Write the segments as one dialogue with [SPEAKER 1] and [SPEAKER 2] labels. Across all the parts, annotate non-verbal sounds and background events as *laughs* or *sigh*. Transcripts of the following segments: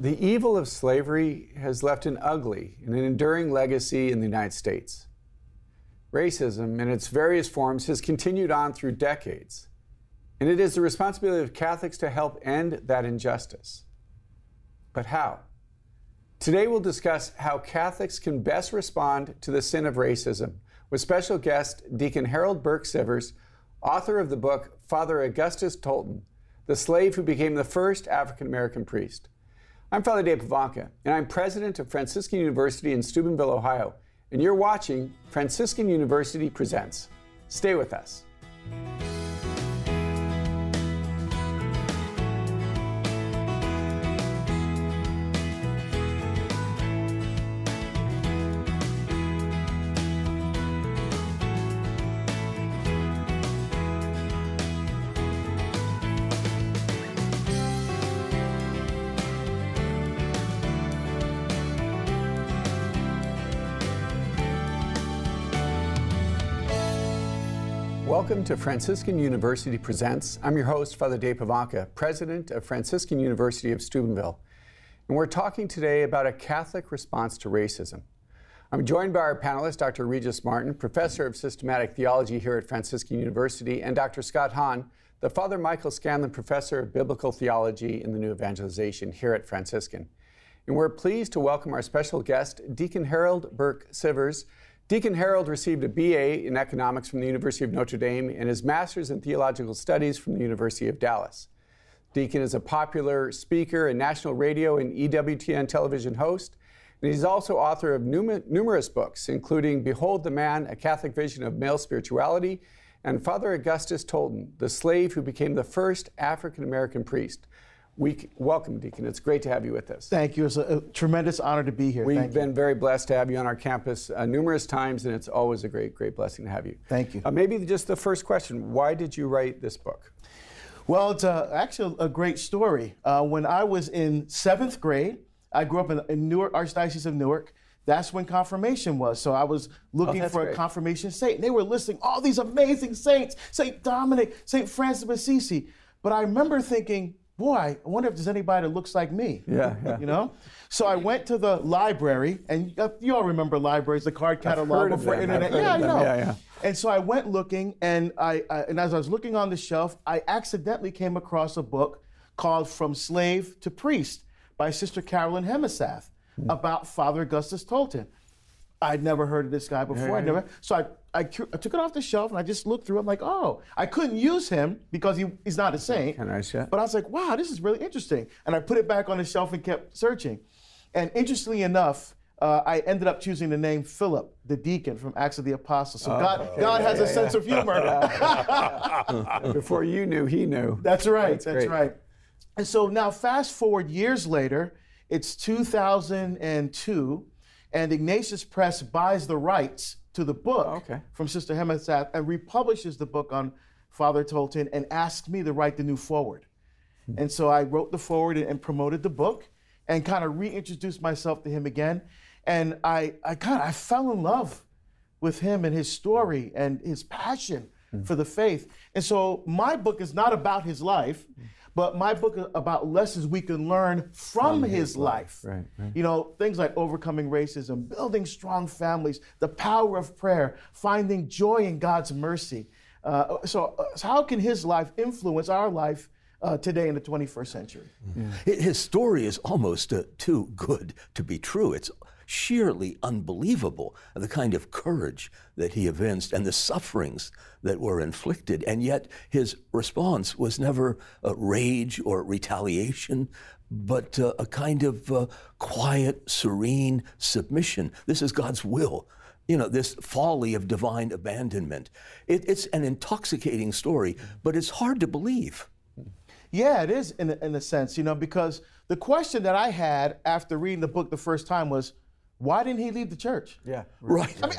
[SPEAKER 1] The evil of slavery has left an ugly and an enduring legacy in the United States. Racism, in its various forms, has continued on through decades, and it is the responsibility of Catholics to help end that injustice. But how? Today we'll discuss how Catholics can best respond to the sin of racism with special guest Deacon Harold Burke Sivers, author of the book Father Augustus Tolton, the slave who became the first African American priest. I'm Father Dave Pivonka, and I'm president of Franciscan University in Steubenville, Ohio, and you're watching Franciscan University Presents. Stay with us. To Franciscan University Presents. I'm your host, Father Dave Pivonka, president of Franciscan University of Steubenville. And we're talking today about a Catholic response to racism. I'm joined by our panelists, Dr. Regis Martin, professor of systematic theology here at Franciscan University, and Dr. Scott Hahn, the Father Michael Scanlon professor of biblical theology in the New Evangelization here at Franciscan. And we're pleased to welcome our special guest, Deacon Harold Burke Sivers, Deacon Harold received a BA in economics from the University of Notre Dame and his master's in theological studies from the University of Dallas. Deacon is a popular speaker and national radio and EWTN television host, and he's also author of numerous books, including Behold the Man, A Catholic Vision of Male Spirituality, and Father Augustus Tolton, the slave who became the first African American priest. We welcome, Deacon. It's great to have you with us.
[SPEAKER 2] Thank you. It's a, a tremendous honor to be here.
[SPEAKER 1] We've
[SPEAKER 2] Thank
[SPEAKER 1] been
[SPEAKER 2] you.
[SPEAKER 1] very blessed to have you on our campus uh, numerous times, and it's always a great, great blessing to have you.
[SPEAKER 2] Thank you.
[SPEAKER 1] Uh, maybe just the first question: Why did you write this book?
[SPEAKER 2] Well, it's a, actually a great story. Uh, when I was in seventh grade, I grew up in, in Newark, Archdiocese of Newark. That's when confirmation was. So I was looking
[SPEAKER 1] oh,
[SPEAKER 2] for
[SPEAKER 1] great.
[SPEAKER 2] a confirmation saint. And they were listing all these amazing saints: Saint Dominic, Saint Francis of Assisi. But I remember thinking, boy, I wonder if there's anybody that looks like me.
[SPEAKER 1] Yeah, yeah.
[SPEAKER 2] You know? So I went to the library, and uh, you all remember libraries, the card catalog before internet.
[SPEAKER 1] yeah,
[SPEAKER 2] I know.
[SPEAKER 1] Yeah, yeah.
[SPEAKER 2] And so I went looking, and I, I and as I was looking on the shelf, I accidentally came across a book called From Slave to Priest by Sister Carolyn Hemesath
[SPEAKER 1] Hmm.
[SPEAKER 2] about Father Augustus Tolton. I'd never heard of this guy before. I never. So I, I, I took it off the shelf and I just looked through. I'm like, oh, I couldn't use him because he, he's not a saint.
[SPEAKER 1] Kinda nice.
[SPEAKER 2] But I was like, wow, this is really interesting. And I put it back on the shelf and kept searching. And interestingly enough, uh, I ended up choosing the name Philip, the deacon from Acts of the Apostles. So God, God has a sense of humor. *laughs*
[SPEAKER 1] Before you knew, he knew.
[SPEAKER 2] That's right.
[SPEAKER 1] That's
[SPEAKER 2] That's, right. And so now, fast forward years later, it's 2002, and Ignatius Press buys the rights to the book
[SPEAKER 1] Oh, okay.
[SPEAKER 2] from Sister Hemesath and republishes the book on Father Tolton and asked me to write the new forward.
[SPEAKER 1] Hmm.
[SPEAKER 2] And so I wrote the forward and, and promoted the book and kind of reintroduced myself to him again. And I, I kind of I fell in love with him and his story and his passion
[SPEAKER 1] Hmm.
[SPEAKER 2] for the faith. And so my book is not about his life, but my book about lessons we can learn from, his, life.
[SPEAKER 1] Right, right.
[SPEAKER 2] You know, things like overcoming racism, building strong families, the power of prayer, finding joy in God's mercy. Uh, so, uh, so how can his life influence our life uh, today in the 21st century?
[SPEAKER 3] Hi- His story is almost uh, too good to be true. It's sheerly unbelievable the kind of courage that he evinced and the sufferings that were inflicted. And yet his response was never rage or retaliation, but uh, a kind of uh, quiet, serene submission. This is God's will. You know, this folly of divine abandonment. It, it's an intoxicating story, but it's hard to believe.
[SPEAKER 2] Yeah, it is in in a sense, you know, because the question that I had after reading the book the first time was, why didn't he leave the church?
[SPEAKER 1] Yeah.
[SPEAKER 3] Right.
[SPEAKER 2] I mean,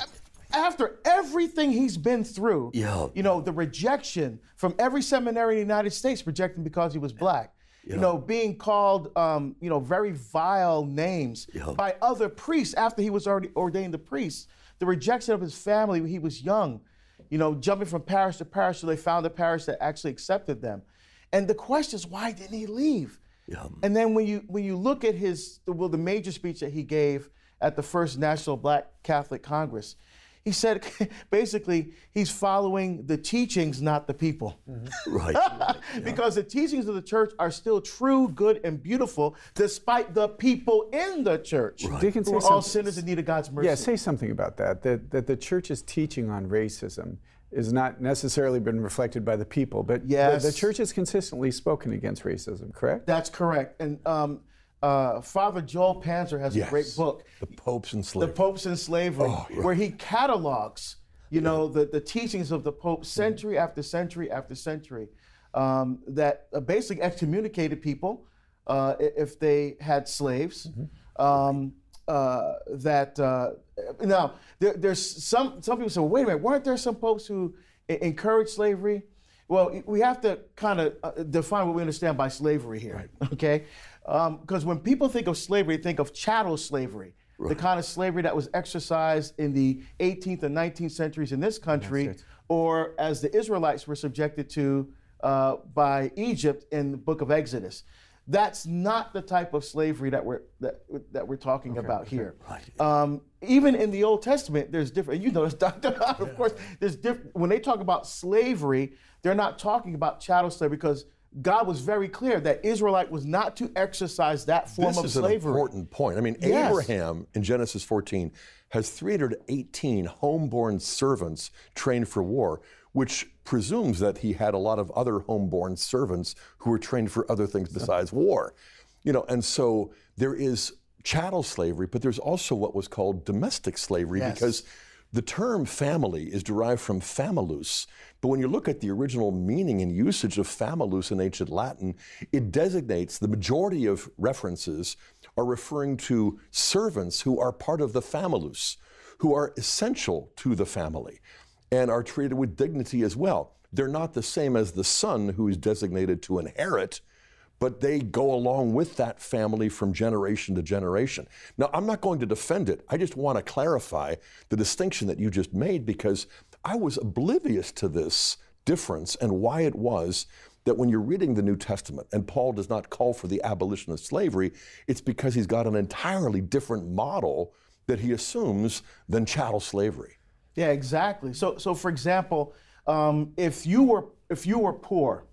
[SPEAKER 2] after everything he's been through,
[SPEAKER 3] Yeah.
[SPEAKER 2] you know, the rejection from every seminary in the United States rejecting because he was black. You know, being called, um, you know, very vile names
[SPEAKER 3] Yeah.
[SPEAKER 2] by other priests after he was already ordained a priest. The rejection of his family when he was young. You know, jumping from parish to parish till they found a parish that actually accepted them. And the question is, why didn't he leave? And then when you when you look at his well the major speech that he gave at the first National Black Catholic Congress, he said *laughs* basically he's following the teachings, not the people.
[SPEAKER 3] Mm-hmm. Right. *laughs*
[SPEAKER 2] because the teachings of the church are still true, good, and beautiful, despite the people in the church
[SPEAKER 1] Deacon,
[SPEAKER 2] who are all sinners in need of God's mercy.
[SPEAKER 1] Yeah, say something about that. That that the church's teaching on racism is not necessarily been reflected by the people, but the-
[SPEAKER 2] Yes.
[SPEAKER 1] the, church has consistently spoken against racism. Correct?
[SPEAKER 2] That's correct. And um, uh, Father Joel Panzer has a great book,
[SPEAKER 4] The popes and
[SPEAKER 2] The
[SPEAKER 4] slavery.
[SPEAKER 2] Popes and Slavery, where he catalogs, you know, the, the teachings of the Pope century after century after century um, that basically excommunicated people uh, if they had slaves. Um, uh, that uh, now there, there's some some people say, well, wait a minute, weren't there some popes who encouraged slavery? Well, we have to kind of uh, define what we understand by slavery here, okay? Because when people think of slavery, they think of chattel slavery, the kind of slavery that was exercised in the 18th and 19th centuries in this country, or as the Israelites were subjected to uh, by Egypt in the book of Exodus. That's not the type of slavery that we're that, that we're talking about here. Um, even in the Old Testament, there's different. You know, *laughs* Dr. of course, there's different. When they talk about slavery, they're not talking about chattel slavery because God was very clear that Israelite was not to exercise that form
[SPEAKER 4] this
[SPEAKER 2] of
[SPEAKER 4] is
[SPEAKER 2] slavery.
[SPEAKER 4] an important point. I mean,
[SPEAKER 2] Yes.
[SPEAKER 4] Abraham in Genesis 14 has 318 homeborn servants trained for war, which presumes that he had a lot of other homeborn servants who were trained for other things besides war. You know, and so there is chattel slavery, but there's also what was called domestic slavery
[SPEAKER 2] Yes.
[SPEAKER 4] because the term family is derived from famulus, but when you look at the original meaning and usage of famulus in ancient Latin, it designates the majority of references are referring to servants who are part of the famulus, who are essential to the family and are treated with dignity as well. They're not the same as the son who is designated to inherit, but they go along with that family from generation to generation. Now, I'm not going to defend it. I just want to clarify the distinction that you just made because I was oblivious to this difference and why it was that when you're reading the New Testament and Paul does not call for the abolition of slavery, it's because he's got an entirely different model that he assumes than chattel slavery.
[SPEAKER 2] Yeah, exactly. So, so for example, um, if you were if you were poor,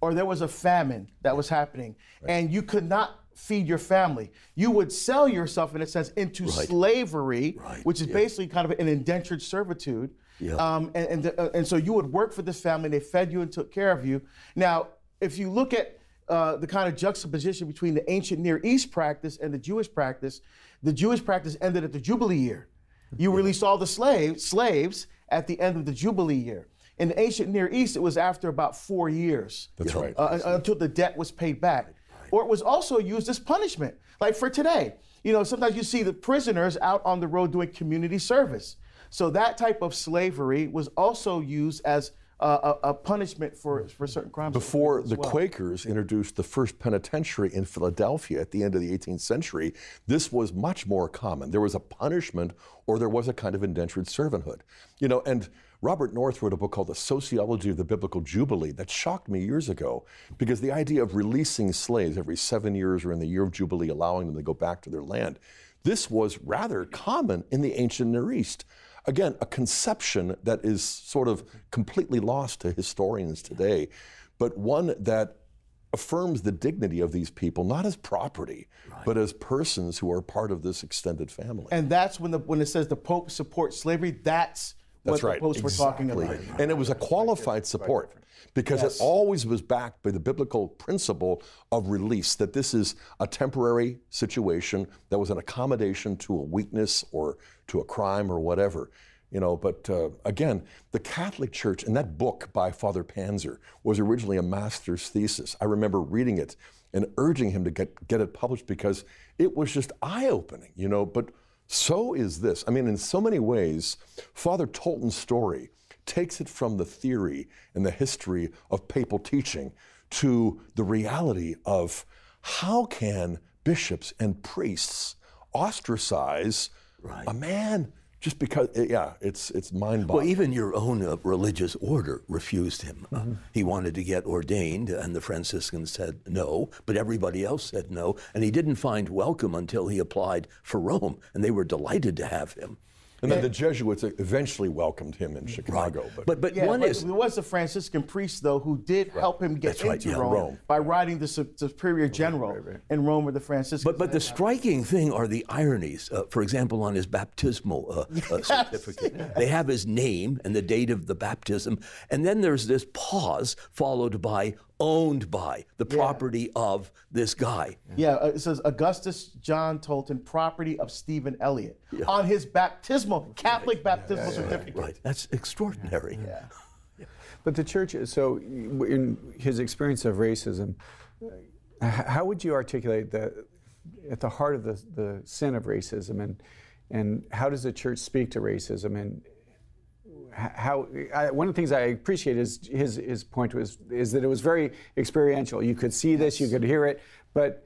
[SPEAKER 2] or there was a famine that was happening, and you could not feed your family, you would sell yourself, in a sense, into slavery, which is basically kind of an indentured servitude. Um, and and, the- uh, and so you would work for this family, they fed you and took care of you. Now, if you look at uh, the kind of juxtaposition between the ancient Near East practice and the Jewish practice, the Jewish practice ended at the Jubilee year. You released all the slaves, slaves at the end of the Jubilee year. In the ancient Near East, it was after about four years.
[SPEAKER 4] That's right.
[SPEAKER 2] Uh, un- until the debt was paid back. Or it was also used as punishment. Like for today, you know, sometimes you see the prisoners out on the road doing community service. So that type of slavery was also used as uh, a, a punishment for, for certain crimes.
[SPEAKER 4] Before the
[SPEAKER 2] well.
[SPEAKER 4] Quakers introduced the first penitentiary in Philadelphia at the end of the 18th century, this was much more common. There was a punishment or there was a kind of indentured servanthood. You know, and Robert North wrote a book called The Sociology of the Biblical Jubilee that shocked me years ago because the idea of releasing slaves every seven years or in the year of Jubilee, allowing them to go back to their land, this was rather common in the ancient Near East. Again, a conception that is sort of completely lost to historians today, but one that affirms the dignity of these people, not as property, but as persons who are part of this extended family.
[SPEAKER 2] And that's when the when it says the Pope supports slavery, that's,
[SPEAKER 4] That's
[SPEAKER 2] what
[SPEAKER 4] right.
[SPEAKER 2] the popes were talking
[SPEAKER 4] exactly.
[SPEAKER 2] about.
[SPEAKER 4] And it was a qualified support because it always was backed by the biblical principle of release that this is a temporary situation that was an accommodation to a weakness or to a crime or whatever. You know, but uh, again, the Catholic Church and that book by Father Panzer was originally a master's thesis. I remember reading it and urging him to get, get it published because it was just eye opening, you know. But so is this. I mean, in so many ways, Father Tolton's story takes it from the theory and the history of papal teaching to the reality of how can bishops and priests ostracize a man just because, yeah, it's it's mind
[SPEAKER 3] blowing
[SPEAKER 4] Well,
[SPEAKER 3] even your own uh, religious order refused him. Uh,
[SPEAKER 4] Mm-hmm.
[SPEAKER 3] he wanted to get ordained, and the Franciscans said no, but everybody else said no. And he didn't find welcome until he applied for Rome, and they were delighted to have him.
[SPEAKER 4] And then the Jesuits eventually welcomed him in Chicago.
[SPEAKER 3] But but
[SPEAKER 2] Yeah,
[SPEAKER 3] one
[SPEAKER 2] but
[SPEAKER 3] is
[SPEAKER 2] there was a Franciscan priest though who did help him get
[SPEAKER 3] That's right,
[SPEAKER 2] into
[SPEAKER 3] yeah,
[SPEAKER 2] Rome,
[SPEAKER 4] Rome.
[SPEAKER 2] by writing the su- superior general in Rome with the Franciscans.
[SPEAKER 3] But but the striking thing are the ironies. Uh, for example, on his baptismal uh, uh, *laughs* certificate, they have his name and the date of the baptism, and then there's this pause followed by owned by the property of this guy.
[SPEAKER 2] Yeah, uh, it says Augustus John Tolton, property of Stephen Elliott, on his baptismal Catholic baptismal certificate.
[SPEAKER 3] Right, that's extraordinary.
[SPEAKER 2] Yeah. *laughs*
[SPEAKER 1] But the church, so in his experience of racism, how would you articulate the, at the heart of the, the sin of racism and, and how does the church speak to racism and h- how I, one of the things I appreciate is his his point was is that it was very experiential. You could see this, you could hear it, but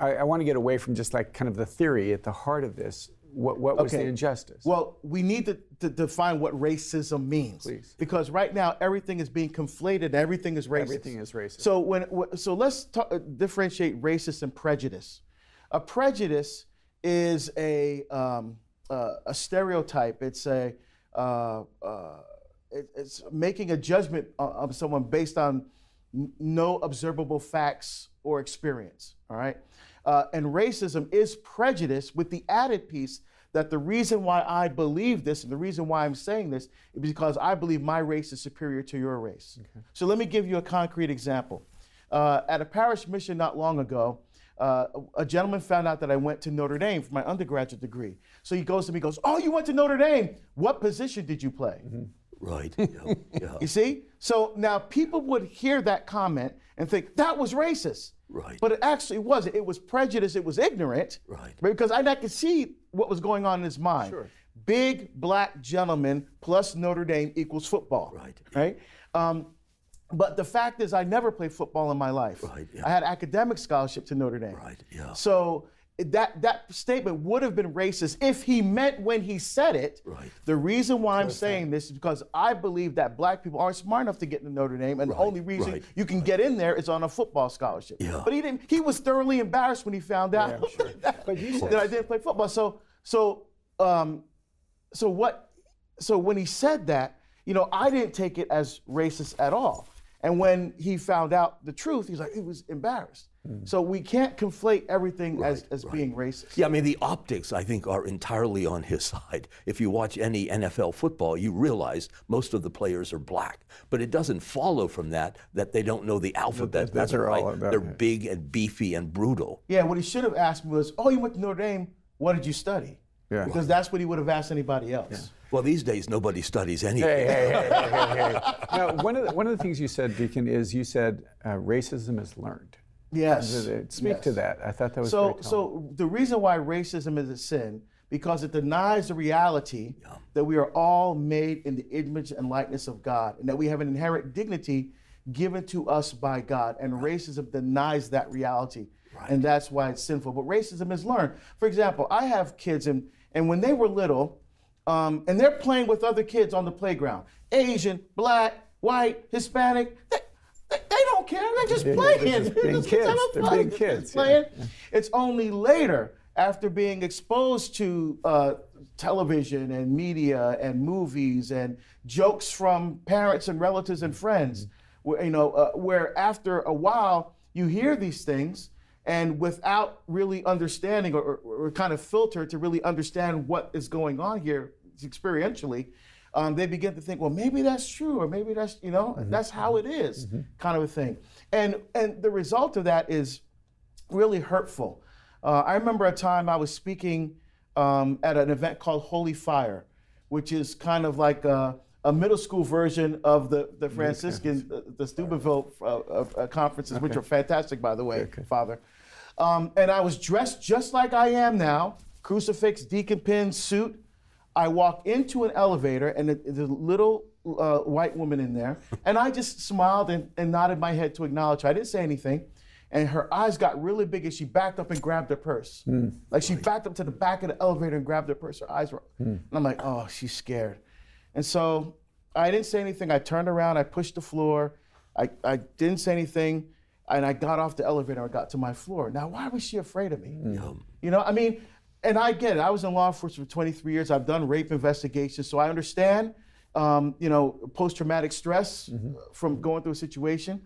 [SPEAKER 1] I, I want to get away from just like kind of the theory at the heart of this. What what was the injustice?
[SPEAKER 2] Well, we need to, to define what racism means.
[SPEAKER 1] Please.
[SPEAKER 2] Because right now everything is being conflated. Everything is racist.
[SPEAKER 1] Everything is racist.
[SPEAKER 2] So when so let's uh, differentiate racist and prejudice. A prejudice is a um, uh, a stereotype. It's a uh, uh, it- it's making a judgment o- of someone based on no observable facts or experience. All right. Uh, and racism is prejudice with the added piece that the reason why I believe this and the reason why I'm saying this is because I believe my race is superior to your race. So let me give you a concrete example. Uh, at a parish mission not long ago, uh, a gentleman found out that I went to Notre Dame for my undergraduate degree. So he goes to me, goes, "Oh, you went to Notre Dame? What position did you play?"
[SPEAKER 3] Right. *laughs* Yeah. yeah.
[SPEAKER 2] You see? So now people would hear that comment and think that was racist.
[SPEAKER 3] Right.
[SPEAKER 2] But it actually wasn't. It was prejudice. It was ignorant.
[SPEAKER 3] Right.
[SPEAKER 2] Because I, I could see what was going on in his mind.
[SPEAKER 1] Sure.
[SPEAKER 2] Big black gentleman plus Notre Dame equals football.
[SPEAKER 3] Right.
[SPEAKER 2] Right. Um, but the fact is, I never played football in my life.
[SPEAKER 3] Right, yeah.
[SPEAKER 2] I had academic scholarship to Notre Dame.
[SPEAKER 3] Right, yeah.
[SPEAKER 2] So that that statement would have been racist if he meant when he said it.
[SPEAKER 3] Right.
[SPEAKER 2] The reason why I'm saying this is because I believe that black people aren't smart enough to get into Notre Dame, and the only reason
[SPEAKER 3] right,
[SPEAKER 2] you can get in there is on a football scholarship.
[SPEAKER 3] Yeah.
[SPEAKER 2] But he didn't. He was thoroughly embarrassed when he found out *laughs* that,
[SPEAKER 1] But you
[SPEAKER 2] that I didn't play football. So so um, so what? So when he said that, you know, I didn't take it as racist at all. And when he found out the truth, he's like, he was embarrassed. Hmm. So we can't conflate everything as, as being racist.
[SPEAKER 3] Yeah, I mean, the optics, I think, are entirely on his *laughs* side. If you watch any NFL football, you realize most of the players are black. But it doesn't follow from that that they don't know the alphabet.
[SPEAKER 1] that
[SPEAKER 3] That's
[SPEAKER 1] they're all
[SPEAKER 3] right. They're big and beefy and brutal.
[SPEAKER 2] Yeah, what he should have asked was, oh, you went to Notre Dame. What did you study?
[SPEAKER 1] Yeah.
[SPEAKER 2] Because that's what he would have asked anybody else.
[SPEAKER 3] Well, these days, nobody studies anything.
[SPEAKER 1] Hey, hey, hey, hey, hey, hey. *laughs* Now, one of the, one of the things you said, Deacon, is you said uh, racism is learned.
[SPEAKER 2] Yes.
[SPEAKER 1] Speak to that. I thought that was
[SPEAKER 2] So,
[SPEAKER 1] very
[SPEAKER 2] so the reason why racism is a sin because it denies the reality that we are all made in the image and likeness of God, and that we have an inherent dignity given to us by God. And racism denies that reality, and that's why it's sinful. But racism is learned. For example, I have kids, and and when they were little, um, and they're playing with other kids on the playground, Asian, black, white, Hispanic. They, they, they don't care. They're just
[SPEAKER 1] They're-
[SPEAKER 2] playing.
[SPEAKER 1] they're just being kids. They're
[SPEAKER 2] fun.
[SPEAKER 1] being kids, yeah.
[SPEAKER 2] playing. It's only later, after being exposed to uh, television and media and movies and jokes from parents and relatives and friends, where, you know, uh, where after a while you hear these things and without really understanding or, or, or kind of filter to really understand what is going on here experientially, um, they begin to think, well, maybe that's true, or maybe that's, you know, that's how it is, kind of a thing. And and the result of that is really hurtful. Uh, I remember a time I was speaking um, at an event called Holy Fire, which is kind of like a, a middle school version of the, the Franciscan, the, the Steubenville uh, uh, uh, conferences, which are fantastic, by the way, Father. Um, and I was dressed just like I am now crucifix, deacon pin, suit. I walk into an elevator, and there's a little uh, white woman in there, and I just smiled and, and nodded my head to acknowledge her. I didn't say anything. and her eyes got really big and she backed up and grabbed her purse.
[SPEAKER 1] Mm.
[SPEAKER 2] Like she backed up to the back of the elevator and grabbed her purse. Her eyes were, mm. and I'm like, oh, she's scared. And so I didn't say anything. I turned around, I pushed the floor. I, I didn't say anything, and I got off the elevator. I got to my floor. Now, why was she afraid of me? Mm. You know, I mean, and I get it. I was in law enforcement for 23 years. I've done rape investigations, so I understand, um, you know, post-traumatic stress mm-hmm. from going through a situation.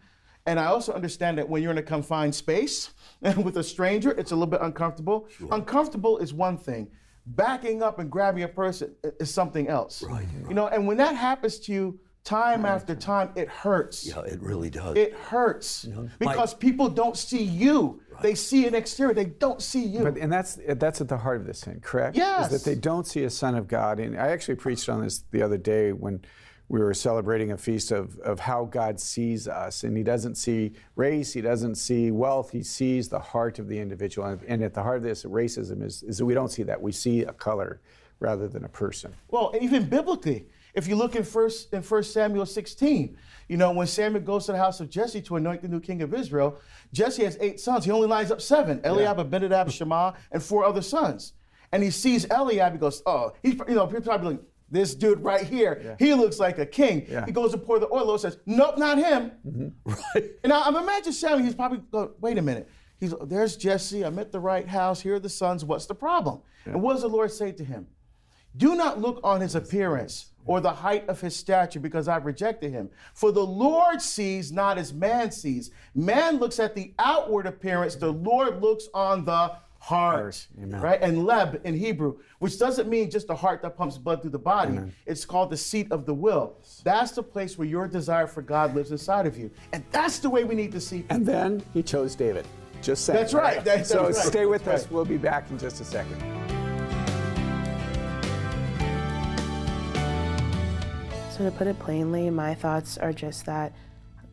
[SPEAKER 2] And I also understand that when you're in a confined space *laughs* and with a stranger, it's a little bit uncomfortable. Sure. Uncomfortable is one thing. Backing up and grabbing a person is something else. Right, right. You know, and when that happens to you time after time, it hurts.
[SPEAKER 3] Yeah, it really does.
[SPEAKER 2] It hurts know, because my, people don't see you. They see an exterior. They don't see you.
[SPEAKER 1] But, and that's that's at the heart of this thing, correct?
[SPEAKER 2] Yes.
[SPEAKER 1] Is that they don't see a son of God. And I actually preached on this the other day when we were celebrating a feast of, of how God sees us. And He doesn't see race, He doesn't see wealth, He sees the heart of the individual. And, and at the heart of this, racism is, is that we don't see that. We see a color rather than a person.
[SPEAKER 2] Well, even biblically, if you look in first in 1 Samuel 16, you know, when Samuel goes to the house of Jesse to anoint the new king of Israel, Jesse has eight sons. He only lines up seven Eliab, yeah. Abinadab, Shammah, and four other sons. And he sees Eliab, he goes, Oh, he's, you know, people probably like, this dude right here, yeah. he looks like a king. Yeah. He goes to pour the oil, says, nope, not him. Mm-hmm. *laughs* Right. And I, am imagine Samuel, he's probably going, wait a minute. He's, there's Jesse, I'm at the right house, here are the sons, what's the problem? Yeah. And what does the Lord say to him? Do not look on his appearance or the height of his stature because I've rejected him. For the Lord sees not as man sees. Man looks at the outward appearance, the Lord looks on the heart, Amen. right? And leb in Hebrew, which doesn't mean just the heart that pumps blood through the body. Amen. It's called the seat of the will. That's the place where your desire for God lives inside of you. And that's the way we need to see.
[SPEAKER 1] And then he chose David. Just saying.
[SPEAKER 2] That's right. That's,
[SPEAKER 1] so
[SPEAKER 2] that's right.
[SPEAKER 1] stay with
[SPEAKER 2] that's
[SPEAKER 1] us. Right. We'll be back in just a second.
[SPEAKER 5] To put it plainly, my thoughts are just that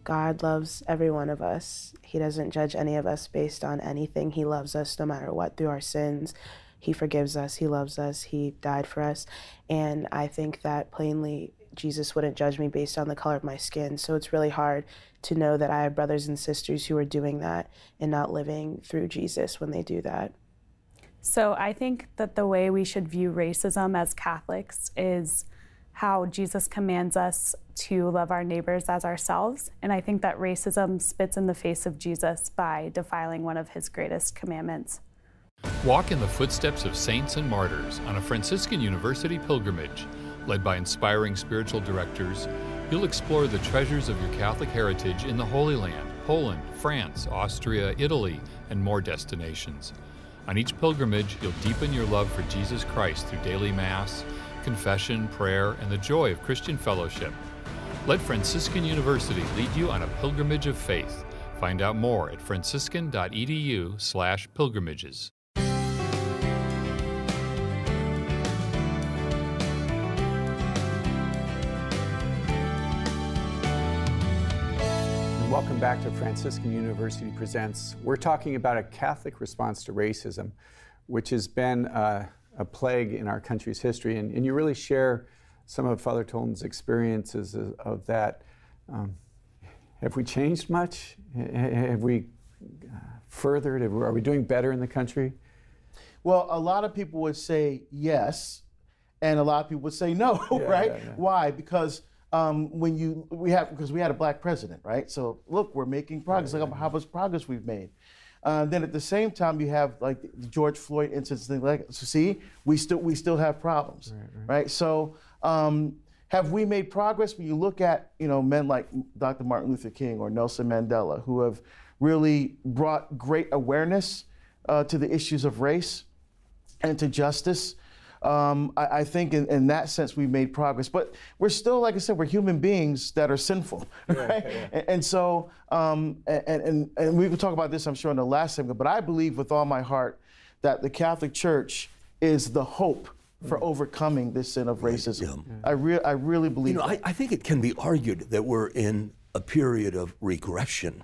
[SPEAKER 5] God loves every one of us. He doesn't judge any of us based on anything. He loves us no matter what through our sins. He forgives us. He loves us. He died for us. And I think that plainly, Jesus wouldn't judge me based on the color of my skin. So it's really hard to know that I have brothers and sisters who are doing that and not living through Jesus when they do that.
[SPEAKER 6] So I think that the way we should view racism as Catholics is how Jesus commands us to love our neighbors as ourselves. And I think that racism spits in the face of Jesus by defiling one of his greatest commandments.
[SPEAKER 7] Walk in the footsteps of saints and martyrs on a Franciscan University pilgrimage. Led by inspiring spiritual directors, you'll explore the treasures of your Catholic heritage in the Holy Land, Poland, France, Austria, Italy, and more destinations. On each pilgrimage, you'll deepen your love for Jesus Christ through daily Mass confession, prayer, and the joy of Christian fellowship. Let Franciscan University lead you on a pilgrimage of faith. Find out more at franciscan.edu/slash pilgrimages.
[SPEAKER 1] Welcome back to Franciscan University Presents. We're talking about a Catholic response to racism, which has been uh, a plague in our country's history. And, and you really share some of Father Tolton's experiences of, of that. Um, have we changed much? Have we uh, furthered? Are we doing better in the country?
[SPEAKER 2] Well, a lot of people would say yes, and a lot of people would say no, *laughs* yeah, right? Yeah, yeah. Why? Because um, when you we have because we had a black president, right? So look, we're making progress. Right, Look how much progress we've made. Uh, then at the same time, you have like the George Floyd incident. Like, so see, we still we still have problems, right? right. right? So, um, have we made progress? When you look at you know men like Dr. Martin Luther King or Nelson Mandela, who have really brought great awareness uh, to the issues of race and to justice. Um, I, I, think in, in, that sense we've made progress, but we're still, like I said, we're human beings that are sinful, *laughs* right? Yeah, yeah. And, and, so, um, and, and, and we will talk about this, I'm sure, in the last segment, but I believe with all my heart that the Catholic Church is the hope for mm. overcoming this sin of racism. Yeah. I, re- I really believe
[SPEAKER 3] You know, I, I, think it can be argued that we're in a period of regression.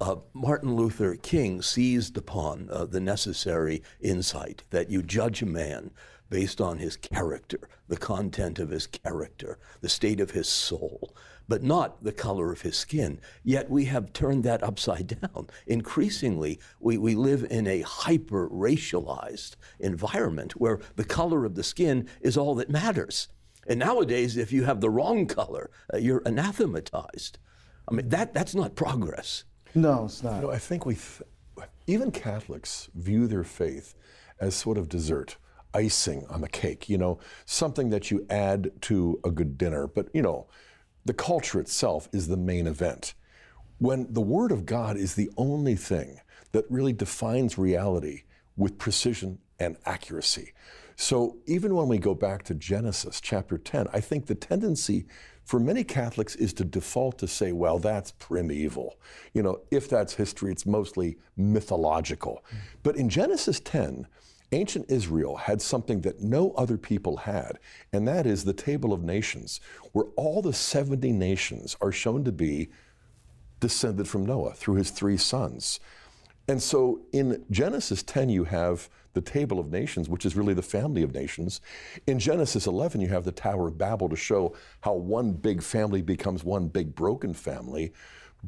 [SPEAKER 3] Uh, Martin Luther King seized upon uh, the necessary insight that you judge a man based on his character, the content of his character, the state of his soul. but not the color of his skin. Yet we have turned that upside down. Increasingly, we, we live in a hyper racialized environment where the color of the skin is all that matters. And nowadays, if you have the wrong color, uh, you're anathematized. I mean, that, that's not progress.
[SPEAKER 2] No, it's not.
[SPEAKER 4] You know, I think we, th- even Catholics view their faith as sort of dessert, icing on the cake, you know, something that you add to a good dinner. But, you know, the culture itself is the main event. When the Word of God is the only thing that really defines reality with precision and accuracy. So even when we go back to Genesis chapter 10, I think the tendency for many Catholics is to default to say, well, that's primeval. You know, if that's history, it's mostly mythological. Mm. But in Genesis 10, ancient Israel had something that no other people had, and that is the Table of Nations, where all the 70 nations are shown to be descended from Noah through his three sons. And so in Genesis 10, you have the table of nations, which is really the family of nations. In Genesis 11, you have the Tower of Babel to show how one big family becomes one big broken family.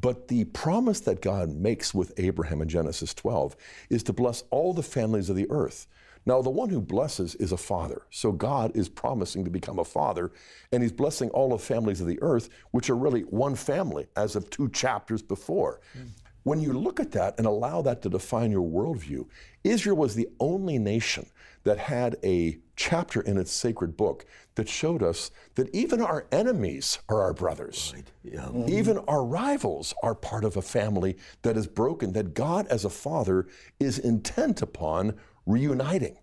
[SPEAKER 4] But the promise that God makes with Abraham in Genesis 12 is to bless all the families of the earth. Now, the one who blesses is a father. So God is promising to become a father, and he's blessing all the families of the earth, which are really one family as of two chapters before. Mm. When you look at that and allow that to define your worldview, Israel was the only nation that had a chapter in its sacred book that showed us that even our enemies are our brothers. Right. Yeah. Mm-hmm. Even our rivals are part of a family that is broken, that God as a father is intent upon reuniting.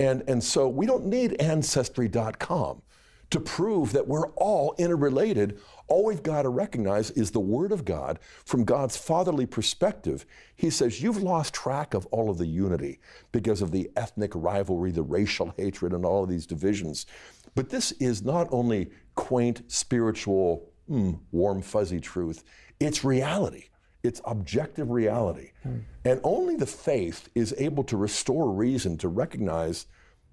[SPEAKER 4] And, and so we don't need Ancestry.com to prove that we're all interrelated. All we've got to recognize is the Word of God from God's fatherly perspective. He says, You've lost track of all of the unity because of the ethnic rivalry, the racial hatred, and all of these divisions. But this is not only quaint, spiritual, mm, warm, fuzzy truth, it's reality. It's objective reality. Mm. And only the faith is able to restore reason to recognize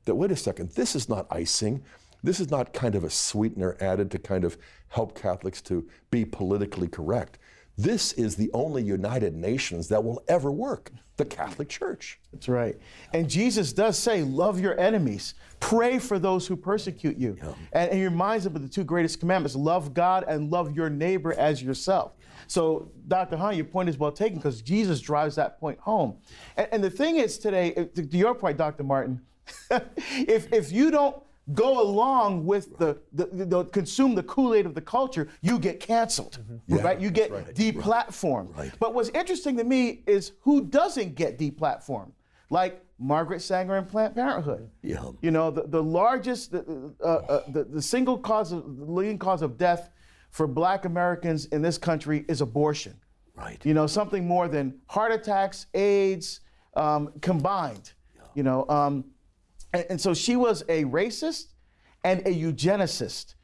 [SPEAKER 4] that, wait a second, this is not icing. This is not kind of a sweetener added to kind of help Catholics to be politically correct. This is the only United Nations that will ever work the Catholic Church.
[SPEAKER 2] That's right. And Jesus does say, Love your enemies, pray for those who persecute you. Yeah. And, and he reminds them of the two greatest commandments love God and love your neighbor as yourself. So, Dr. Hahn, your point is well taken because Jesus drives that point home. And, and the thing is today, uh, to your point, Dr. Martin, *laughs* if, if you don't go along with the, the, the, consume the Kool-Aid of the culture, you get canceled, mm-hmm. yeah, right? You get right. deplatformed. Right. But what's interesting to me is who doesn't get deplatformed? Like Margaret Sanger and Planned Parenthood. Yeah. You know, the, the largest, the, uh, uh, the, the single cause of, the leading cause of death for black Americans in this country is abortion.
[SPEAKER 3] Right.
[SPEAKER 2] You know, something more than heart attacks, AIDS um, combined. Yeah. You know, um, and, and so she was a racist and a eugenicist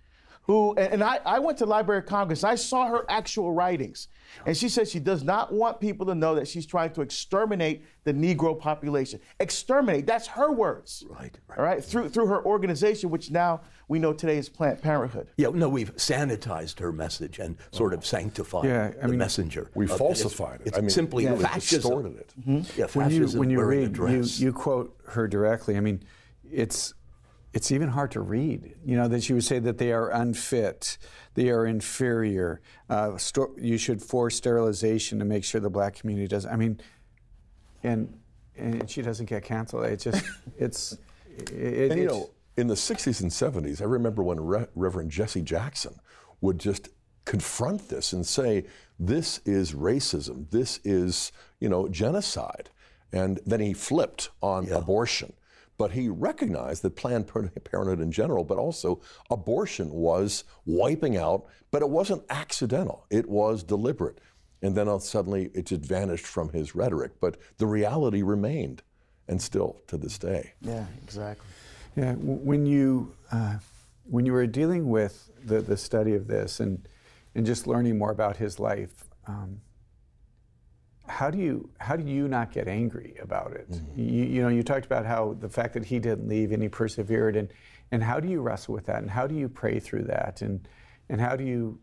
[SPEAKER 2] who, and I, I went to Library of Congress, I saw her actual writings. And she said she does not want people to know that she's trying to exterminate the Negro population. Exterminate, that's her words.
[SPEAKER 3] Right. right.
[SPEAKER 2] All right, through, through her organization, which now we know today is Planned Parenthood.
[SPEAKER 3] Yeah, no, we've sanitized her message and sort of sanctified yeah, I the mean, messenger.
[SPEAKER 4] We falsified
[SPEAKER 3] it.
[SPEAKER 4] It's,
[SPEAKER 3] I mean, simply yeah,
[SPEAKER 4] fascism. distorted it.
[SPEAKER 3] Mm-hmm. Yeah, when you,
[SPEAKER 1] when you read, you, you quote her directly. I mean, it's it's even hard to read. You know that she would say that they are unfit, they are inferior. Uh, sto- you should force sterilization to make sure the black community does. I mean, and and she doesn't get canceled. It's just *laughs* it's. It,
[SPEAKER 4] and you know, in the '60s and '70s, I remember when Re- Reverend Jesse Jackson would just confront this and say, "This is racism. This is you know genocide." And then he flipped on yeah. abortion but he recognized that Planned Parenthood in general, but also abortion was wiping out, but it wasn't accidental, it was deliberate. And then suddenly it just vanished from his rhetoric, but the reality remained, and still to this day.
[SPEAKER 2] Yeah, exactly.
[SPEAKER 1] Yeah, when you uh, when you were dealing with the, the study of this and and just learning more about his life, um, how do you how do you not get angry about it? Mm-hmm. You, you, know, you talked about how the fact that he didn't leave and he persevered, and and how do you wrestle with that, and how do you pray through that, and and how do you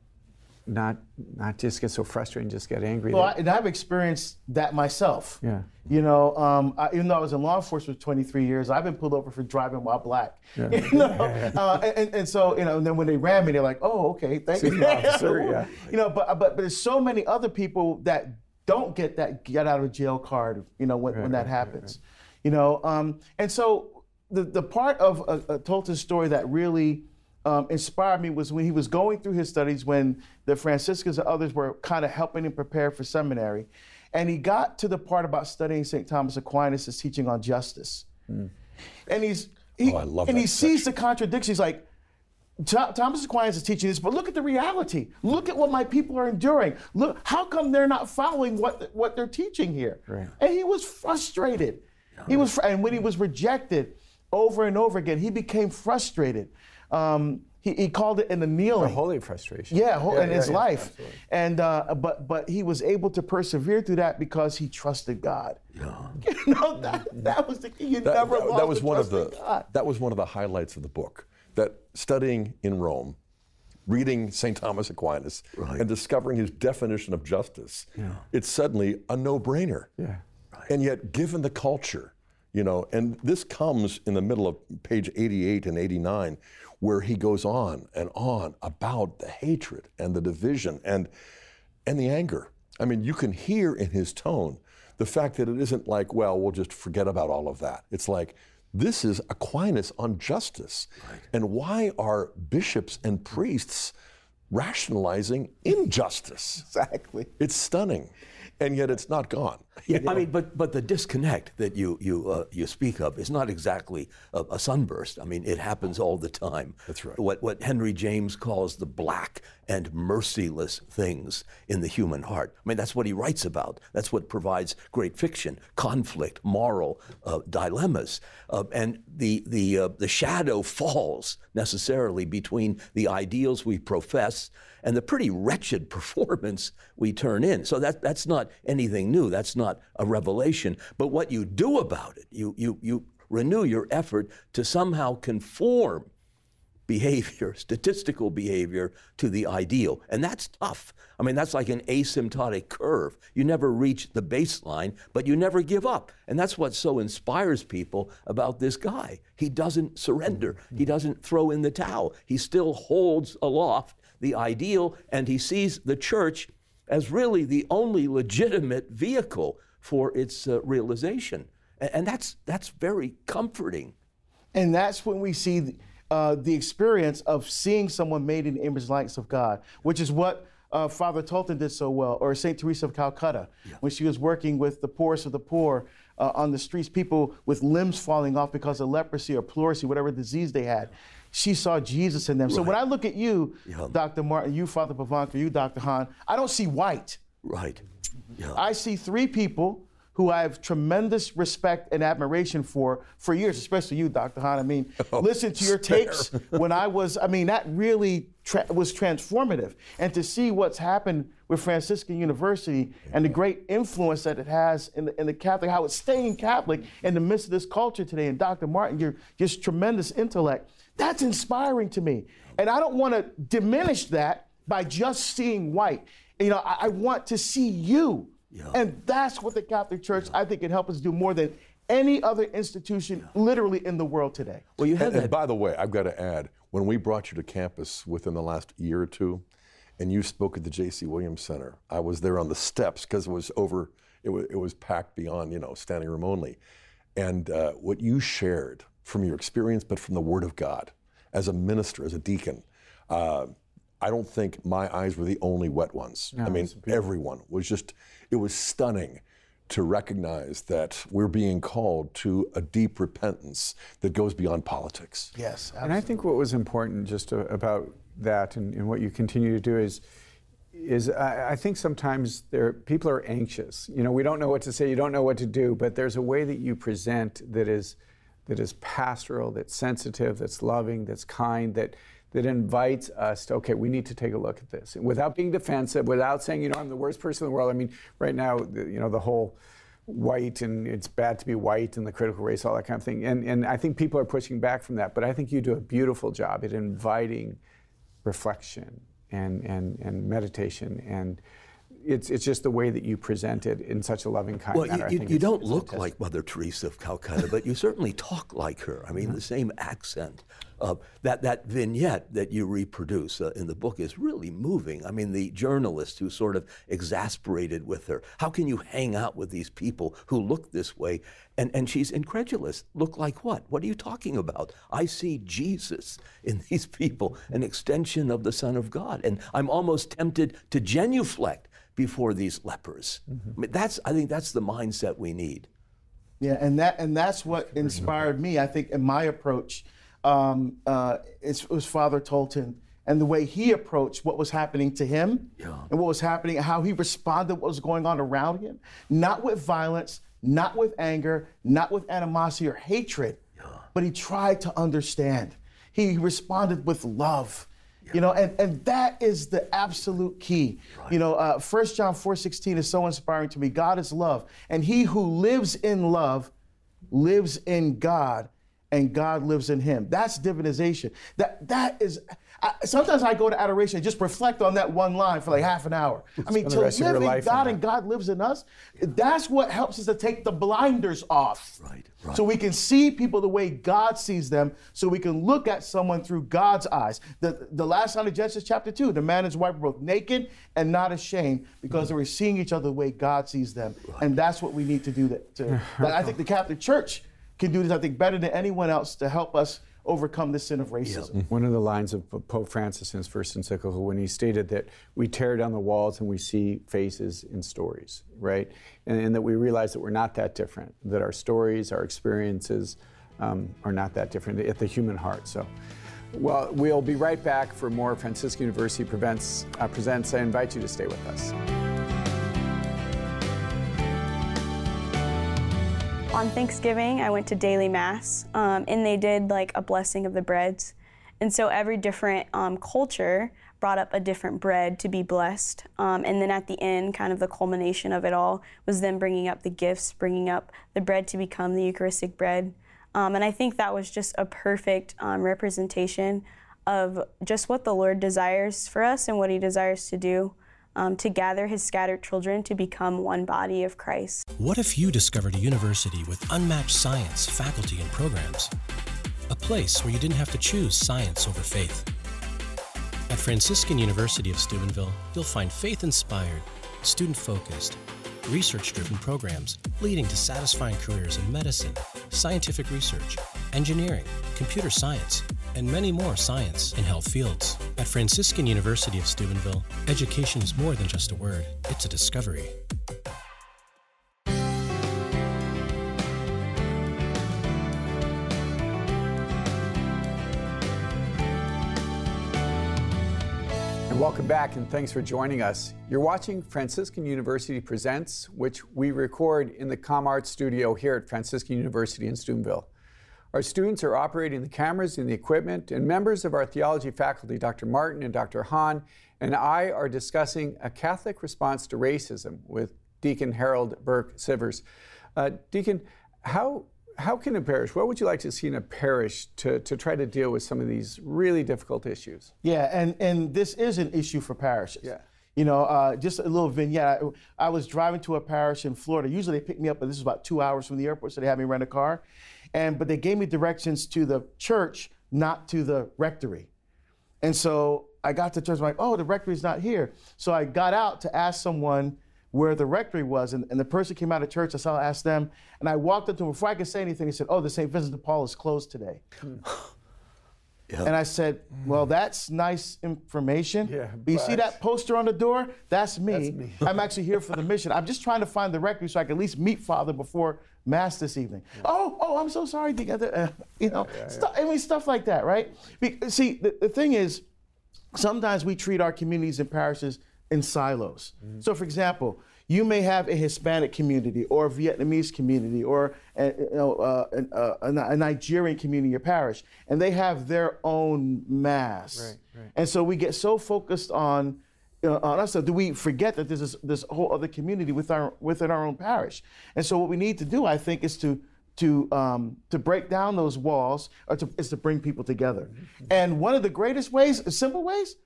[SPEAKER 1] not not just get so frustrated and just get angry.
[SPEAKER 2] Well, I, and I've experienced that myself.
[SPEAKER 1] Yeah.
[SPEAKER 2] You know, um, I, even though I was in law enforcement for 23 years, I've been pulled over for driving while black. Yeah. *laughs* You know, *laughs* uh, and, and so you know, and then when they ram me, they're like, "Oh, okay, thank
[SPEAKER 1] See
[SPEAKER 2] you, *laughs*
[SPEAKER 1] officer, yeah.
[SPEAKER 2] You know, but but but there's so many other people that don't get that get out of jail card. You know, when, when that happens. You know, um, and so the the part of uh, uh, Tolton's story that really um, inspired me was when he was going through his studies when the Franciscans and others were kind of helping him prepare for seminary. And he got to the part about studying St. Thomas Aquinas' teaching on justice. And he's he,
[SPEAKER 4] Oh,
[SPEAKER 2] and he sees the contradictions. He's like, Thomas Aquinas is teaching this, but look at the reality. Look at what my people are enduring. Look, how come they're not following what what they're teaching here?
[SPEAKER 1] Right.
[SPEAKER 2] And he was frustrated. He was, fr- and when he was rejected over and over again, he became frustrated. Um, he, he called it an
[SPEAKER 1] a
[SPEAKER 2] annealing.
[SPEAKER 1] holy frustration.
[SPEAKER 2] Yeah, whole, in
[SPEAKER 1] yeah,
[SPEAKER 2] his
[SPEAKER 1] yeah,
[SPEAKER 2] life,
[SPEAKER 1] absolutely.
[SPEAKER 2] and uh, but but he was able to persevere through that because he trusted God. Yeah. *laughs* You know that that was the key. You
[SPEAKER 4] That,
[SPEAKER 2] never
[SPEAKER 4] that-
[SPEAKER 2] lost
[SPEAKER 4] that was one of the
[SPEAKER 2] God.
[SPEAKER 4] that was one of the highlights of the book. That studying in Rome, reading St. Thomas Aquinas,
[SPEAKER 3] Right.
[SPEAKER 4] and discovering his definition of justice, it's suddenly a no-brainer.
[SPEAKER 1] Yeah.
[SPEAKER 4] And yet, given the culture, you know, and this comes in the middle of page 88 and 89, where he goes on and on about the hatred and the division and and the anger. I mean, you can hear in his tone the fact that it isn't like, well, we'll just forget about all of that. It's like, this is Aquinas on justice. And why are bishops and priests rationalizing injustice?
[SPEAKER 2] Exactly.
[SPEAKER 4] It's stunning. And yet it's not gone.
[SPEAKER 3] Yeah, I mean, but but the disconnect that you you uh, you speak of is not exactly a, a sunburst. I mean, it happens all the time.
[SPEAKER 4] That's right.
[SPEAKER 3] What what Henry James calls the black and merciless things in the human heart. I mean, that's what he writes about. That's what provides great fiction: conflict, moral uh, dilemmas, uh, and the the uh, the shadow falls necessarily between the ideals we profess and the pretty wretched *laughs* performance we turn in. So that that's not anything new. That's not a revelation. But what you do about it, you you you renew your effort to somehow conform behavior, *laughs* statistical behavior, to the ideal. And that's tough. I mean, that's like an asymptotic curve. You never reach the baseline, but you never give up. And that's what so inspires people about this guy. He doesn't surrender, he doesn't throw in the towel. He still holds aloft the ideal, and he sees the church as really the only legitimate vehicle for its uh, realization. A- And that's, that's very comforting.
[SPEAKER 2] And that's when we see the, uh, the experience of seeing someone made in the image and likeness of God, which is what uh, Father Tolton did so well, or St. Teresa of Calcutta, when she was working with the poorest of the poor uh, on the streets, people with limbs falling off because of leprosy or pleurisy, whatever disease they had. She saw Jesus in them. So when I look at you, Dr. Martin, you, Father Pivonka, you, Dr. Hahn, I don't see white.
[SPEAKER 3] Right. Yeah.
[SPEAKER 2] I see three people who I have tremendous respect and admiration for for years, especially you, Dr. Hahn. I mean, *laughs* oh, listen to your tapes when I was, I mean, that really tra- was transformative. And to see what's happened with Franciscan University and the great influence that it has in the, in the Catholic, how it's staying Catholic in the midst of this culture today. And Dr. Martin, your just tremendous intellect, that's inspiring to me. And I don't want to diminish that by just seeing white. You know, I, I want to see you. And that's what the Catholic Church, I think, can help us do more than any other institution literally in the world today.
[SPEAKER 3] Well, you had
[SPEAKER 4] And, and by the way, I've got to add, when we brought you to campus within the last year or two, and you spoke at the J.C. Williams Center, I was there on the steps because it was over, it was, it was packed beyond, you know, standing room only. And uh, what you shared from your experience, but from the Word of God, as a minister, as a deacon, uh, I don't think my eyes were the only wet ones. I mean, everyone was just, it was stunning to recognize that we're being called to a deep repentance that goes beyond politics.
[SPEAKER 2] Yes.
[SPEAKER 1] And I think what was important just to, about that and, and what you continue to do is is I, I think sometimes there people are anxious. You know, we don't know what to say, you don't know what to do, but there's a way that you present that is that is pastoral, that's sensitive, that's loving, that's kind, that that invites us to okay, we need to take a look at this, and without being defensive, without saying you know I'm the worst person in the world. I mean, right now, you know, the whole white and it's bad to be white and the critical race, all that kind of thing. And and I think people are pushing back from that, but I think you do a beautiful job at inviting reflection and, and, and meditation and it's, it's just the way that you present it in such a loving kind
[SPEAKER 3] well,
[SPEAKER 1] manner.
[SPEAKER 3] You, you, you don't look like Mother Teresa of Calcutta, but you certainly talk like her. I mean, mm-hmm. the same accent. Uh, that, that vignette that you reproduce uh, in the book is really moving. I mean, the journalist who's sort of exasperated with her. How can you hang out with these people who look this way? And, and she's incredulous. Look like what? What are you talking about? I see Jesus in these people, an extension of the Son of God. And I'm almost tempted to genuflect before these lepers. Mm-hmm. I mean, that's, I think that's the mindset we need.
[SPEAKER 2] Yeah, and that and that's what inspired me. I think in my approach, um, uh, it was Father Tolton and the way he approached what was happening to him yeah. and what was happening, how he responded, what was going on around him, not with violence, not with anger, not with animosity or hatred, yeah. but he tried to understand. He responded with love you know, and, and that is the absolute key. Right. You know, uh, 1 John 4 16 is so inspiring to me. God is love. And he who lives in love lives in God, and God lives in him. That's divinization. That that is I, sometimes I go to adoration and just reflect on that one line for like half an hour. I mean, to live in God and God lives in us, that's what helps us to take the blinders off.
[SPEAKER 3] Right, right.
[SPEAKER 2] So we can see people the way God sees them, so we can look at someone through God's eyes. The, the last line of Genesis chapter 2, the man and his wife were both naked and not ashamed because mm-hmm. they were seeing each other the way God sees them. Right. And that's what we need to do. That, to, that *sighs* I think the Catholic Church can do this, I think, better than anyone else to help us overcome the sin of racism.
[SPEAKER 1] Yep. One of the lines of Pope Francis in his first encyclical when he stated that we tear down the walls and we see faces in stories, right? And, and that we realize that we're not that different, that our stories, our experiences um, are not that different at the human heart. So, well, we'll be right back for more Franciscan University Prevents, uh, Presents. I invite you to stay with us.
[SPEAKER 8] On Thanksgiving, I went to daily mass, um, and they did like a blessing of the breads. And so every different um, culture brought up a different bread to be blessed. Um, and then at the end, kind of the culmination of it all was them bringing up the gifts, bringing up the bread to become the Eucharistic bread. Um, and I think that was just a perfect um, representation of just what the Lord desires for us and what He desires to do um, to gather his scattered children to become one body of Christ.
[SPEAKER 9] What if you discovered a university with unmatched science, faculty, and programs? A place where you didn't have to choose science over faith. At Franciscan University of Steubenville, you'll find faith inspired, student focused, research driven programs leading to satisfying careers in medicine, scientific research, engineering, computer science, and many more science and health fields. At Franciscan University of Steubenville, education is more than just a word, it's a discovery.
[SPEAKER 1] Welcome back, and thanks for joining us. You're watching Franciscan University Presents, which we record in the ComArt studio here at Franciscan University in Steubenville. Our students are operating the cameras and the equipment, and members of our theology faculty, Dr. Martin and Dr. Hahn, and I are discussing a Catholic response to racism with Deacon Harold Burke Sivers. Uh, Deacon, how how can a parish, what would you like to see in a parish to, to try to deal with some of these really difficult issues?
[SPEAKER 2] Yeah, and, and this is an issue for parishes.
[SPEAKER 1] Yeah.
[SPEAKER 2] You know, uh, just a little vignette. I, I, was driving to a parish in Florida. Usually they pick me up, but this is about two hours from the airport, so they had me rent a car. And but they gave me directions to the church, not to the rectory. And so I got to church, I'm like, oh, the rectory's not here. So I got out to ask someone where the rectory was, and, and the person came out of church. I saw, I asked them, and I walked up to him before I could say anything. He said, "Oh, the St. Vincent de Paul is closed today." *laughs* Yeah. And I said, Well, that's nice information. Yeah, but you see that poster on the door? That's me. That's me. *laughs* I'm actually here for the mission. I'm just trying to find the rectory so I can at least meet Father before Mass this evening. Yeah. Oh, oh, I'm so sorry. Together, uh, *laughs* you know, yeah, yeah, I mean, stuff like that, right? Be- see, the, the thing is, sometimes we treat our communities and parishes in silos. Mm-hmm. So, for example, you may have a Hispanic community or a Vietnamese community or a, you know, uh, uh a, a, Nigerian community or parish, and they have their own mass. Right, right. And so we get so focused on uh, on us, do we forget that there's this, this whole other community with our, within our own parish? And so what we need to do, I think, is to to um, to break down those walls, or to, is to bring people together. Mm-hmm. And one of the greatest ways, simple ways,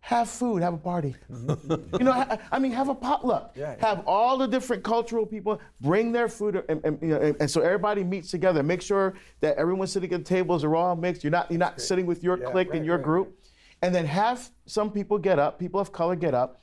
[SPEAKER 2] have food, have a party. *laughs* you know, ha- I mean, have a potluck.
[SPEAKER 1] Yeah, yeah.
[SPEAKER 2] Have all the different cultural people bring their food, and, and, you know, and, and so everybody meets together. Make sure that everyone sitting at the tables are all mixed. You're not you're not sitting with your
[SPEAKER 1] Yeah,
[SPEAKER 2] clique
[SPEAKER 1] right,
[SPEAKER 2] and your
[SPEAKER 1] right,
[SPEAKER 2] group, and then have some people get up, people of color get up,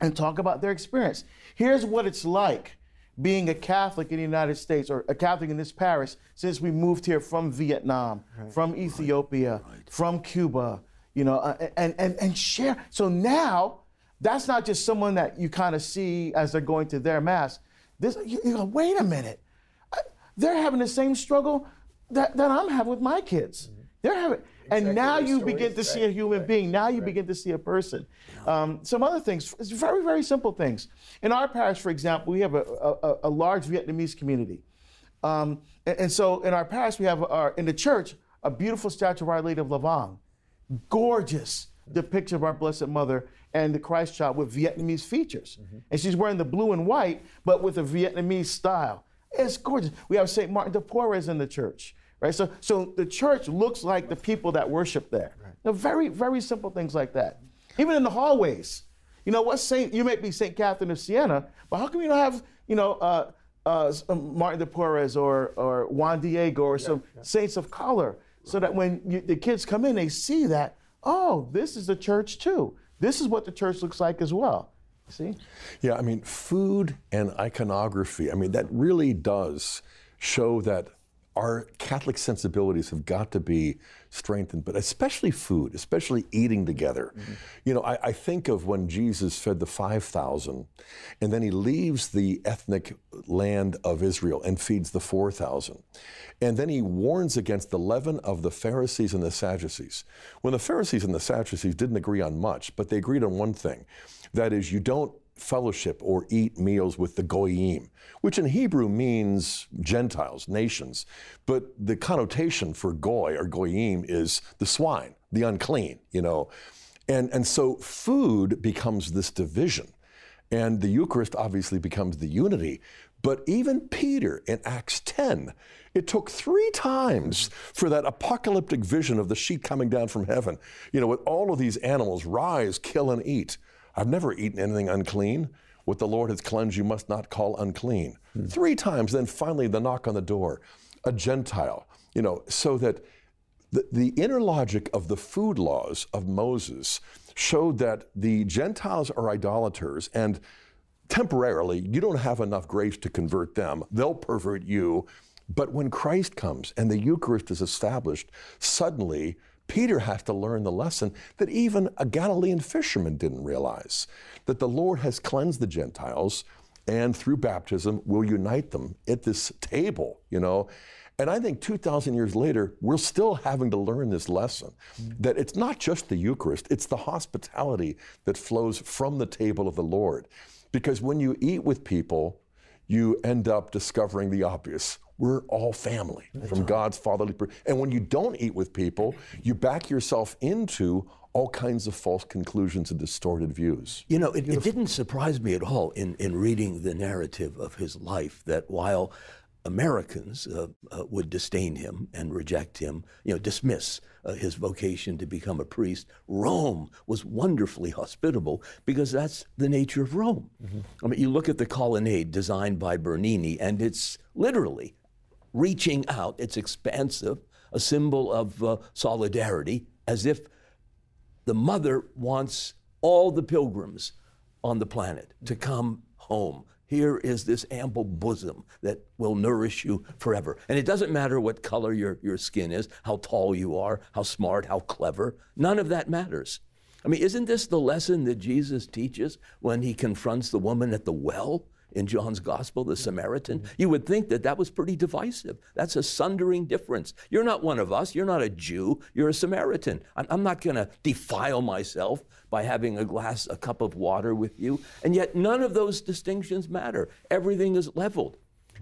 [SPEAKER 2] and talk about their experience. Here's what it's like being a Catholic in the United States or a Catholic in this parish since we moved here from Vietnam, from Ethiopia, from Cuba, you know, uh, and, and, and share. So now, that's not just someone that you kind of see as they're going to their mass. This, you, you go, wait a minute. I- They're having the same struggle that, that I'm having with my kids. They're having, and now
[SPEAKER 1] their
[SPEAKER 2] you begin to see a human
[SPEAKER 1] right,
[SPEAKER 2] being. Now you
[SPEAKER 1] right.
[SPEAKER 2] begin to see a person. Um, some other things, it's very, very simple things. In our parish, for example, we have a, a, a large Vietnamese community. Um, and, and so in our parish, we have our, in the church a beautiful statue of Our Lady of La Vang. Gorgeous depiction of our Blessed Mother and the Christ child with Vietnamese features. And she's wearing the blue and white, but with a Vietnamese style. It's gorgeous. We have St. Martin de Porres in the church, right? So, so the church looks like the people that worship there. You know, very, very simple things like that. Even in the hallways. You know, what Saint, you may be St. Catherine of Siena, but how come you don't have, you know, uh, uh, Martin de Porres or, or Juan Diego or some saints of color so that when you, the kids come in, they see that, oh, this is the church too. This is what the church looks like as well. See?
[SPEAKER 4] Yeah, I mean, food and iconography, I mean, that really does show that our Catholic sensibilities have got to be strengthened, but especially food, especially eating together. Mm-hmm. You know, I, I think of when Jesus fed the 5,000, and then he leaves the ethnic land of Israel and feeds the 4,000. And then he warns against the leaven of the Pharisees and the Sadducees. When the Pharisees and the Sadducees didn't agree on much, but they agreed on one thing that is, you don't fellowship or eat meals with the goyim, which in Hebrew means Gentiles, nations. But the connotation for goy or goyim is the swine, the unclean, you know. And, and so food becomes this division. And the Eucharist obviously becomes the unity. But even Peter in Acts 10, it took three times for that apocalyptic vision of the sheep coming down from heaven, you know, with all of these animals rise, kill, and eat. I've never eaten anything unclean. What the Lord has cleansed, you must not call unclean. Hmm. Three times, then finally the knock on the door, a Gentile, you know, so that the, the inner logic of the food laws of Moses showed that the Gentiles are idolaters and temporarily you don't have enough grace to convert them. They'll pervert you. But when Christ comes and the Eucharist is established, suddenly Peter has to learn the lesson that even a Galilean fisherman didn't realize that the Lord has cleansed the Gentiles and through baptism will unite them at this table, you know. And I think 2,000 years later, we're still having to learn this lesson mm. that it's not just the Eucharist, it's the hospitality that flows from the table of the Lord. Because when you eat with people, you end up discovering the obvious. We're all family from God's fatherly. per- And when you don't eat with people, you back yourself into all kinds of false conclusions and distorted views.
[SPEAKER 3] You know, it, it didn't surprise me at all in, in reading the narrative of his life that while Americans uh, uh, would disdain him and reject him, you know, dismiss uh, his vocation to become a priest, Rome was wonderfully hospitable because that's the nature of Rome. I mean, you look at the colonnade designed by Bernini, and it's literally reaching out, it's expansive, a symbol of uh, solidarity, as if the mother wants all the pilgrims on the planet to come home. Here is this ample bosom that will nourish you forever. And it doesn't matter what color your, your skin is, how tall you are, how smart, how clever. None of that matters. I mean, isn't this the lesson that Jesus teaches when he confronts the woman at the well? In John's gospel, the Samaritan, you would think that that was pretty divisive. That's a sundering difference. You're not one of us. You're not a Jew. You're a Samaritan. I'm, I'm not going to defile myself by having a glass, a cup of water with you. And yet, none of those distinctions matter. Everything is leveled.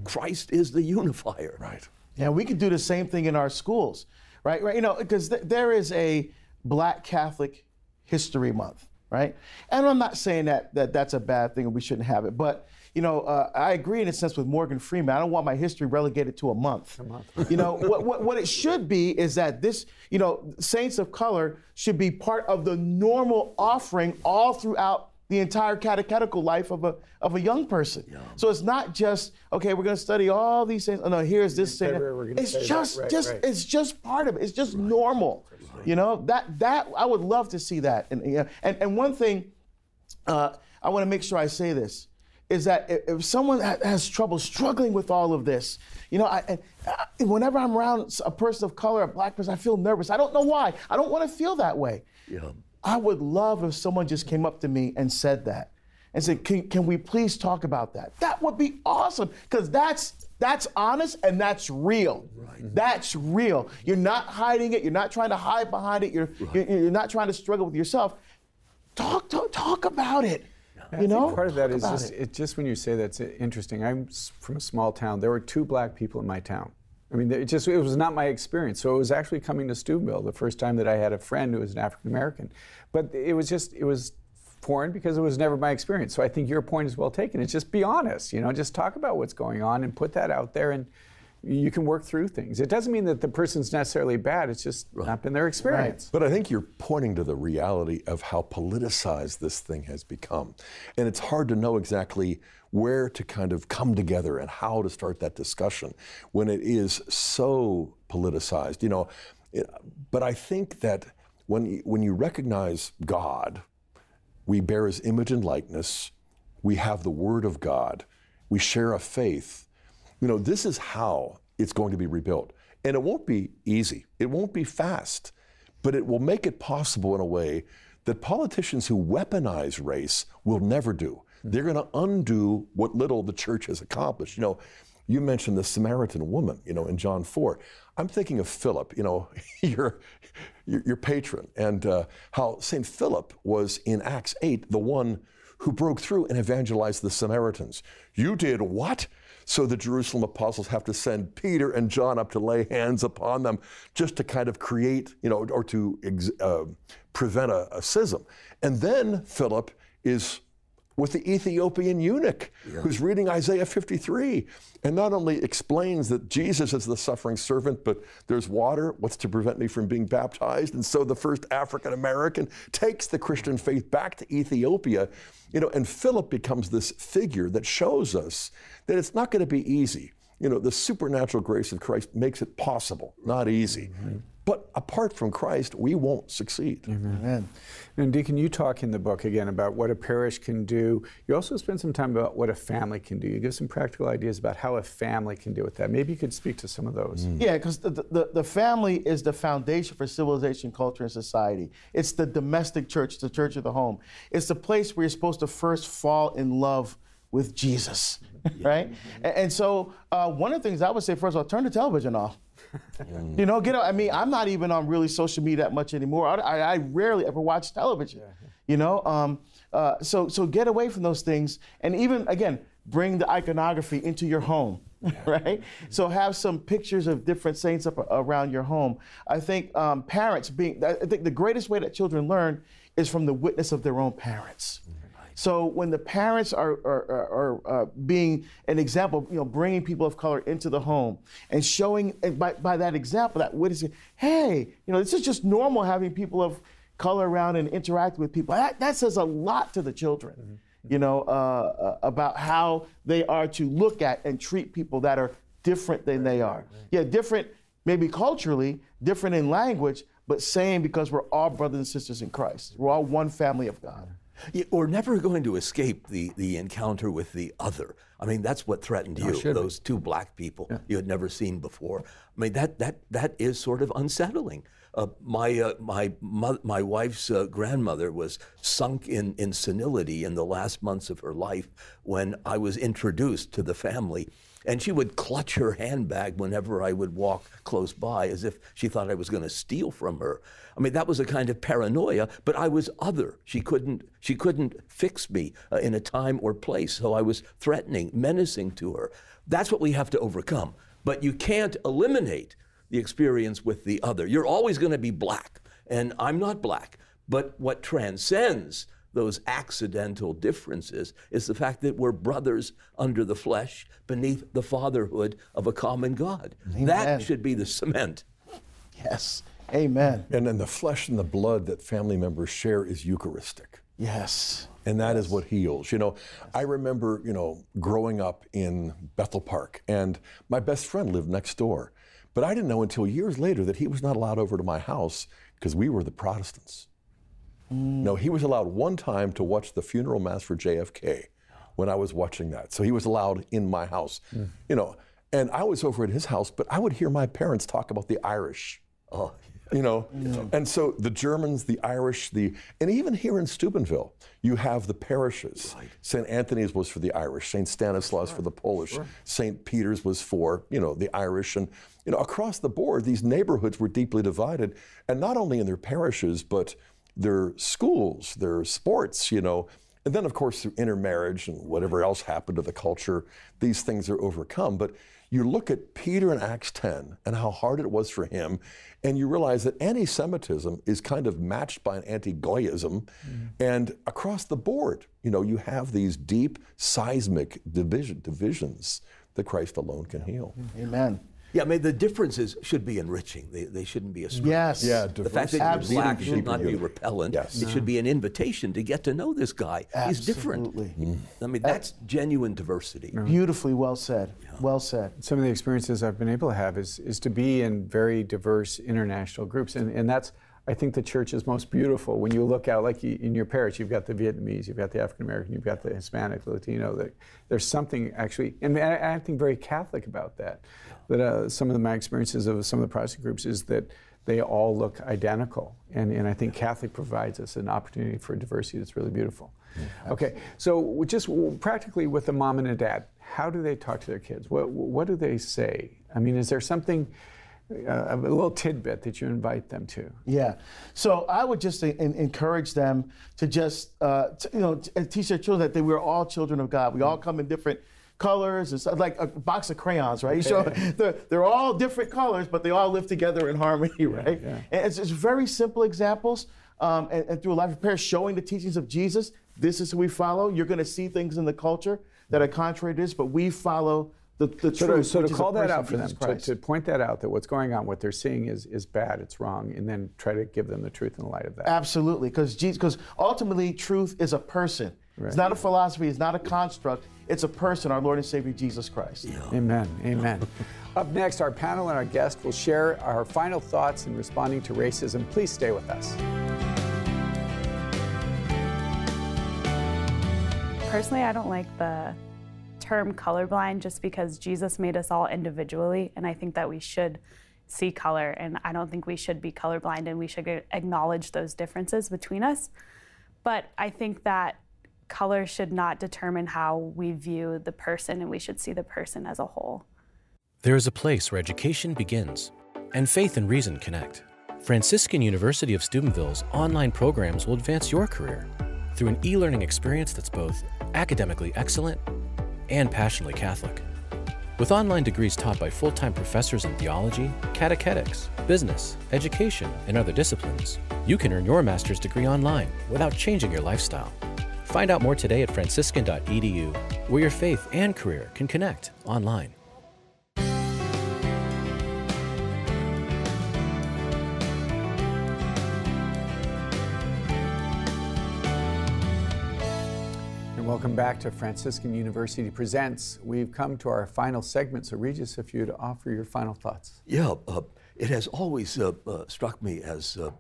[SPEAKER 3] Christ is the unifier.
[SPEAKER 4] Right.
[SPEAKER 2] Yeah, we could do the same thing in our schools, right? Right. You know, because th- there is a Black Catholic History Month, right? And I'm not saying that that that's a bad thing and we shouldn't have it, but you know, uh, I agree in a sense with Morgan Freeman. I don't want my history relegated to a month. A month. you know, what, what, what it should be is that this, you know, saints of color should be part of the normal offering all throughout the entire catechetical life of a of a young person. Yeah. So it's not just okay. We're going to study all these things. Oh no, here's this thing. It's just right, just right. it's just part of it. It's just right. normal. You know that that I would love to see that. And and, and one thing uh, I want to make sure I say this is that if someone has trouble struggling with all of this, you know, I, I, whenever I'm around a person of color, a black person, I feel nervous. I don't know why. I don't want to feel that way. Yeah. I would love if someone just came up to me and said that and said, can, can we please talk about that? That would be awesome because that's that's honest and that's real. Right. That's real. You're not hiding it. You're not trying to hide behind it. You're, right. you're, you're, not trying to struggle with yourself. Talk, talk, talk about it.
[SPEAKER 1] You know, part of that is just it. it. just when you say that's interesting. I'm from a small town. There were two black people in my town. I mean, it just it was not my experience. So it was actually coming to Steubenville the first time that I had a friend who was an African American. But it was just it was foreign because it was never my experience. So I think your point is well taken. It's just be honest, you know, just talk about what's going on and put that out there and you can work through things. It doesn't mean that the person's necessarily bad, it's just right. not been their experience.
[SPEAKER 4] Right. But I think you're pointing to the reality of how politicized this thing has become. And it's hard to know exactly where to kind of come together and how to start that discussion when it is so politicized. You know, but I think that when when you recognize God, we bear His image and likeness. We have the Word of God. We share a faith. You know, this is how it's going to be rebuilt, and it won't be easy. It won't be fast, but it will make it possible in a way that politicians who weaponize race will never do. They're going to undo what little the church has accomplished. You know, you mentioned the Samaritan woman, you know, in John 4. I'm thinking of Philip, you know, *laughs* your, your, patron, and uh, how St. Philip was in Acts 8 the one who broke through and evangelized the Samaritans. You did what? So the Jerusalem apostles have to send Peter and John up to lay hands upon them just to kind of create, you know, or to uh, prevent a, a schism. And then Philip is with the Ethiopian eunuch yeah. who's reading Isaiah 53 and not only explains that Jesus is the suffering servant, but there's water. What's to prevent me from being baptized? And so the first African American takes the Christian faith back to Ethiopia. You know, and Philip becomes this figure that shows us that it's not going to be easy. You know, the supernatural grace of Christ makes it possible, not easy. Mm-hmm. But apart from Christ, we won't succeed.
[SPEAKER 1] Amen. And Deacon, you talk in the book again about what a parish can do. You also spend some time about what a family can do. You give some practical ideas about how a family can deal with that. Maybe you could speak to some of those.
[SPEAKER 2] Mm. Yeah, because the, the, the, family is the foundation for civilization, culture, and society. It's the domestic church, the church of the home. It's the place where you're supposed to first fall in love with Jesus, *laughs* right? Mm-hmm. And, and, so uh, one of the things I would say, first of all, turn the television off. Mm. you know, get out. I mean, I'm not even on really social media that much anymore. I, I, rarely ever watch television. You know, um, uh, so so get away from those things, and even again, bring the iconography into your home. *laughs* Right? So have some pictures of different saints up around your home. I think um, parents being, I think the greatest way that children learn is from the witness of their own parents. Mm-hmm. So when the parents are, are, are, are uh, being an example, you know, bringing people of color into the home and showing and by, by that example, that witness, hey, you know, this is just normal having people of color around and interact with people. That, that says a lot to the children, mm-hmm. you know, uh, uh, about how they are to look at and treat people that are different than they are. Yeah, different maybe culturally, different in language, but same because we're all brothers and sisters in Christ. We're all one family of God.
[SPEAKER 3] We're never going to escape the, the encounter with the other. I mean, that's what threatened you, those two black people yeah. you had never seen before. I mean, that, that, that is sort of unsettling. Uh, my, uh, my, my wife's uh, grandmother was sunk in, in senility in the last months of her life when I was introduced to the family. And she would clutch her handbag whenever I would walk close by as if she thought I was going to steal from her. I mean, that was a kind of paranoia, but I was other. She couldn't, she couldn't fix me uh, in a time or place, so I was threatening, menacing to her. That's what we have to overcome. But you can't eliminate the experience with the other. You're always going to be black, and I'm not black. But what transcends those accidental differences is the fact that we're brothers under the flesh beneath the fatherhood of a common God.
[SPEAKER 2] Amen.
[SPEAKER 3] That should be the cement.
[SPEAKER 2] Yes. Amen.
[SPEAKER 4] And then the flesh and the blood that family members share is Eucharistic.
[SPEAKER 2] Yes.
[SPEAKER 4] And that is what heals. You know, I remember, you know, growing up in Bethel Park, and my best friend lived next door. But I didn't know until years later that he was not allowed over to my house because we were the Protestants. Mm. No, he was allowed one time to watch the funeral mass for JFK when I was watching that. So he was allowed in my house. Mm. You know, and I was over at his house, but I would hear my parents talk about the Irish.
[SPEAKER 3] Oh,
[SPEAKER 4] You know, and so the Germans, the Irish, the and even here in Steubenville, you have the parishes. St. Anthony's was for the Irish, St. Stanislaus for the Polish, St. Peter's was for you know the Irish, and you know across the board, these neighborhoods were deeply divided, and not only in their parishes, but their schools, their sports, you know. And then, of course, through intermarriage and whatever else happened to the culture, these things are overcome. But you look at Peter in Acts 10 and how hard it was for him, and you realize that anti Semitism is kind of matched by an anti Goyism. Mm. And across the board, you know, you have these deep seismic division, divisions that Christ alone can heal.
[SPEAKER 2] Amen.
[SPEAKER 3] Yeah, I mean, the differences should be enriching. They, they shouldn't be a struggle.
[SPEAKER 2] Yes.
[SPEAKER 4] Yeah,
[SPEAKER 3] The fact that
[SPEAKER 2] diversity.
[SPEAKER 3] you're black should not be
[SPEAKER 4] Unity.
[SPEAKER 3] repellent.
[SPEAKER 4] Yes.
[SPEAKER 3] It should be an invitation to get to know this guy. Absolutely. He's different.
[SPEAKER 2] Absolutely.
[SPEAKER 3] I mean, uh, that's genuine diversity.
[SPEAKER 2] Beautifully well said. Well said.
[SPEAKER 1] Some of the experiences I've been able to have is, is to be in very diverse international groups. And, and that's, I think, the church is most beautiful when you look out, like in your parish, you've got the Vietnamese, you've got the African American, you've got the Hispanic, the Latino. The, there's something actually, and I, I think very Catholic about that. That uh, some of the, my experiences of some of the Protestant groups is that they all look identical. And, and I think Catholic provides us an opportunity for diversity that's really beautiful. Okay, so just practically with a mom and a dad, how do they talk to their kids? What, what do they say? I mean, is there something, uh, a little tidbit that you invite them to?
[SPEAKER 2] Yeah. So I would just en- encourage them to just, uh, you know, teach their children that they, we're all children of God. We all come in different colors and stuff, like a box of crayons, right? You show *laughs* they're, they're all different colors, but they all live together in harmony, *laughs* right?
[SPEAKER 1] yeah.
[SPEAKER 2] And it's, it's very simple examples. Um, and, and through a life of prayer, showing the teachings of Jesus, this is who we follow. You're going to see things in the culture that are contrary to this, but we follow the, the
[SPEAKER 1] So to,
[SPEAKER 2] truth.
[SPEAKER 1] so to
[SPEAKER 2] is a
[SPEAKER 1] call that out for them, to, to point that out, that what's going on, what they're seeing is, is bad, it's wrong, and then try to give them the truth in the light of that.
[SPEAKER 2] Absolutely, because because ultimately truth is a person. It's not a philosophy. It's not a construct. It's a person, our Lord and Savior Jesus Christ.
[SPEAKER 1] Amen. Amen. *laughs* Up next, our panel and our guest will share our final thoughts in responding to racism. Please stay with us.
[SPEAKER 6] Personally, I don't like the term colorblind just because Jesus made us all individually, and I think that we should see color, and I don't think we should be colorblind, and we should acknowledge those differences between us. But I think that color should not determine how we view the person, and we should see the person as a whole.
[SPEAKER 9] There is a place where education begins and faith and reason connect. Franciscan University of Steubenville's online programs will advance your career through an e learning experience that's both academically excellent and passionately Catholic. With online degrees taught by full time professors in theology, catechetics, business, education, and other disciplines, you can earn your master's degree online without changing your lifestyle. Find out more today at franciscan.edu, where your faith and career can connect online.
[SPEAKER 1] And welcome back to Franciscan University Presents. We've come to our final segment, so Regis, if you'd offer your final thoughts.
[SPEAKER 3] Yeah, uh, it has always uh, uh, struck me as uh,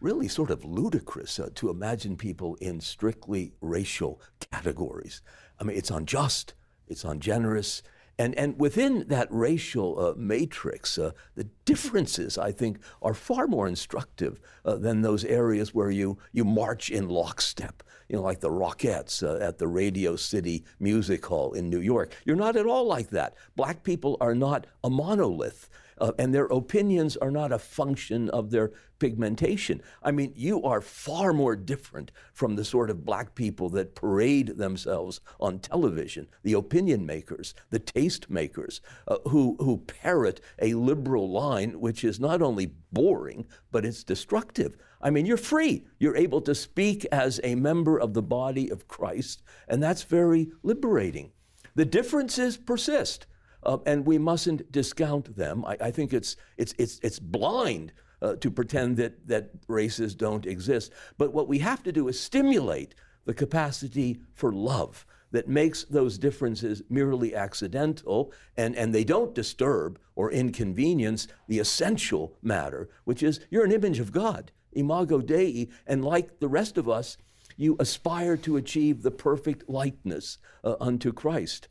[SPEAKER 3] really sort of ludicrous uh, to imagine people in strictly racial categories. I mean, it's unjust, it's ungenerous, and, and within that racial uh, matrix, uh, the differences, I think, are far more instructive uh, than those areas where you, you march in lockstep, you know, like the Rockettes uh, at the Radio City Music Hall in New York. You're not at all like that. Black people are not a monolith. Uh, and their opinions are not a function of their pigmentation. I mean, you are far more different from the sort of black people that parade themselves on television, the opinion makers, the taste makers, uh, who, who parrot a liberal line which is not only boring, but it's destructive. I mean, you're free. You're able to speak as a member of the body of Christ, and that's very liberating. The differences persist. Uh, and we mustn't discount them. I, I, think it's, it's, it's, it's blind uh, to pretend that, that races don't exist. But what we have to do is stimulate the capacity for love that makes those differences merely accidental and, and they don't disturb or inconvenience the essential matter, which is you're an image of God, imago Dei, and like the rest of us, you aspire to achieve the perfect likeness uh, unto Christ.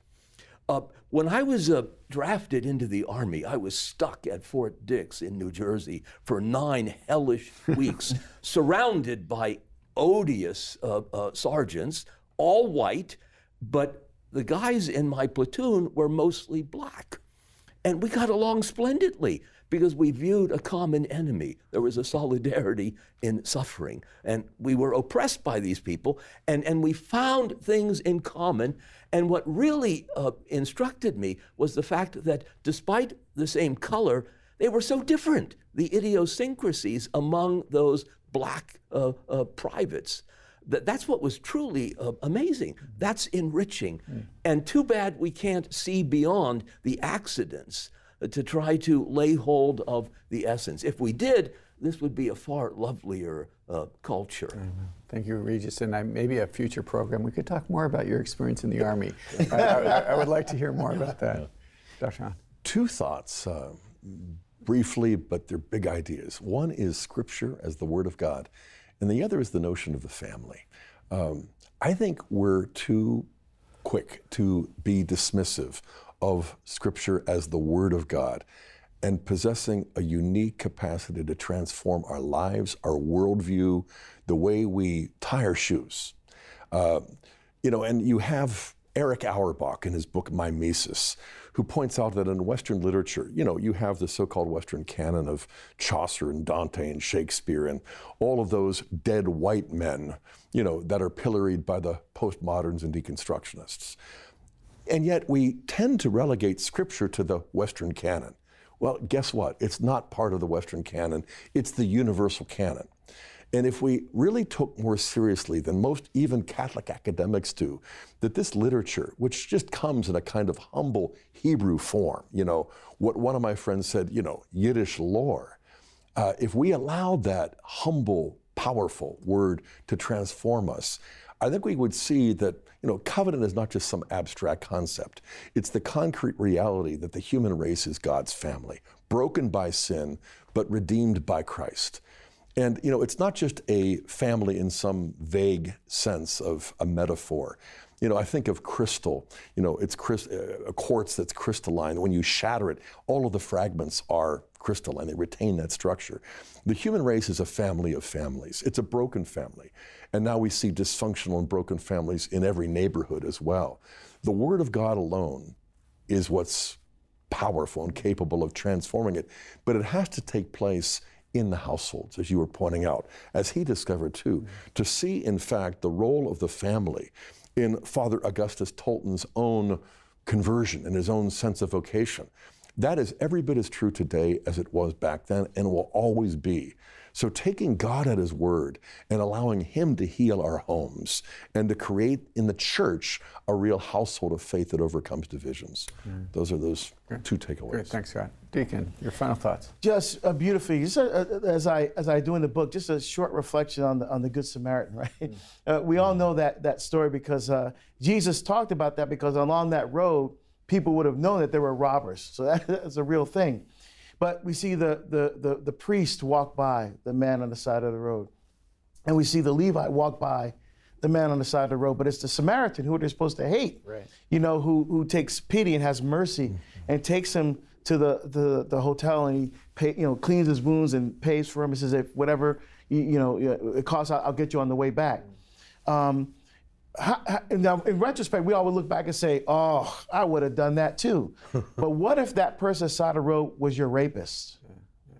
[SPEAKER 3] Uh, when I was uh, drafted into the Army, I was stuck at Fort Dix in New Jersey for nine hellish *laughs* weeks, surrounded by odious uh, uh, sergeants, all white, but the guys in my platoon were mostly black. And we got along splendidly because we viewed a common enemy. There was a solidarity in suffering. And we were oppressed by these people, and, and we found things in common. And what really uh, instructed me was the fact that despite the same color, they were so different, the idiosyncrasies among those black uh, uh, privates. That, that's what was truly uh, amazing. That's enriching. Mm. And too bad we can't see beyond the accidents to try to lay hold of the essence. If we did, this would be a far lovelier uh, culture.
[SPEAKER 1] Thank you, Regis. And I, maybe a future program, we could talk more about your experience in the Army. *laughs* I, I, I, would like to hear more about that. Dr. Hahn.
[SPEAKER 4] Two thoughts, uh, briefly, but they're big ideas. One is Scripture as the Word of God, and the other is the notion of the family. Um, I think we're too quick to be dismissive of Scripture as the Word of God and possessing a unique capacity to transform our lives, our worldview, the way we tie our shoes. Uh, you know, and you have Erich Auerbach in his book Mimesis, who points out that in Western literature, you know, you have the so-called Western canon of Chaucer and Dante and Shakespeare and all of those dead white men, you know, that are pilloried by the postmoderns and deconstructionists. And yet we tend to relegate Scripture to the Western canon. Well, guess what? It's not part of the Western canon, it's the universal canon. And if we really took more seriously than most even Catholic academics do, that this literature, which just comes in a kind of humble Hebrew form, you know, what one of my friends said, you know, Yiddish lore, uh, if we allowed that humble, powerful word to transform us, I think we would see that you know, covenant is not just some abstract concept. It's the concrete reality that the human race is God's family, broken by sin, but redeemed by Christ. And you know, it's not just a family in some vague sense of a metaphor. You know, I think of crystal. You know, it's uh, a quartz that's crystalline. When you shatter it, all of the fragments are crystalline. They retain that structure. The human race is a family of families. It's a broken family. And now we see dysfunctional and broken families in every neighborhood as well. The Word of God alone is what's powerful and capable of transforming it, but it has to take place in the households, as you were pointing out, as he discovered too, to see, in fact, the role of the family in Father Augustus Tolton's own conversion and his own sense of vocation. That is every bit as true today as it was back then and will always be. So, taking God at His word and allowing Him to heal our homes and to create in the church a real household of faith that overcomes divisions. Mm. Those are those Good. two takeaways.
[SPEAKER 1] Good. Thanks, Scott. Deacon, your final thoughts.
[SPEAKER 2] Just uh, beautifully, just, uh, uh, as I as I do in the book, just a short reflection on the on the Good Samaritan. *laughs* Right, mm. uh, we all know that that story because uh, Jesus talked about that because along that road, people would have known that there were robbers. So that, *laughs* that's a real thing. But we see the, the, the, the priest walk by the man on the side of the road. And we see the Levite walk by the man on the side of the road. But it's the Samaritan who they're supposed to hate, right. you know, who, who takes pity and has mercy mm-hmm. and takes him to the, the, the hotel and he pay, you know, cleans his wounds and pays for him. He says, if whatever, you, you know, it costs, I'll, I'll, get you on the way back. Um, now, in retrospect, we always look back and say, "Oh, I would have done that too." *laughs* but what if that person side of the road was your rapist? Yeah, yeah.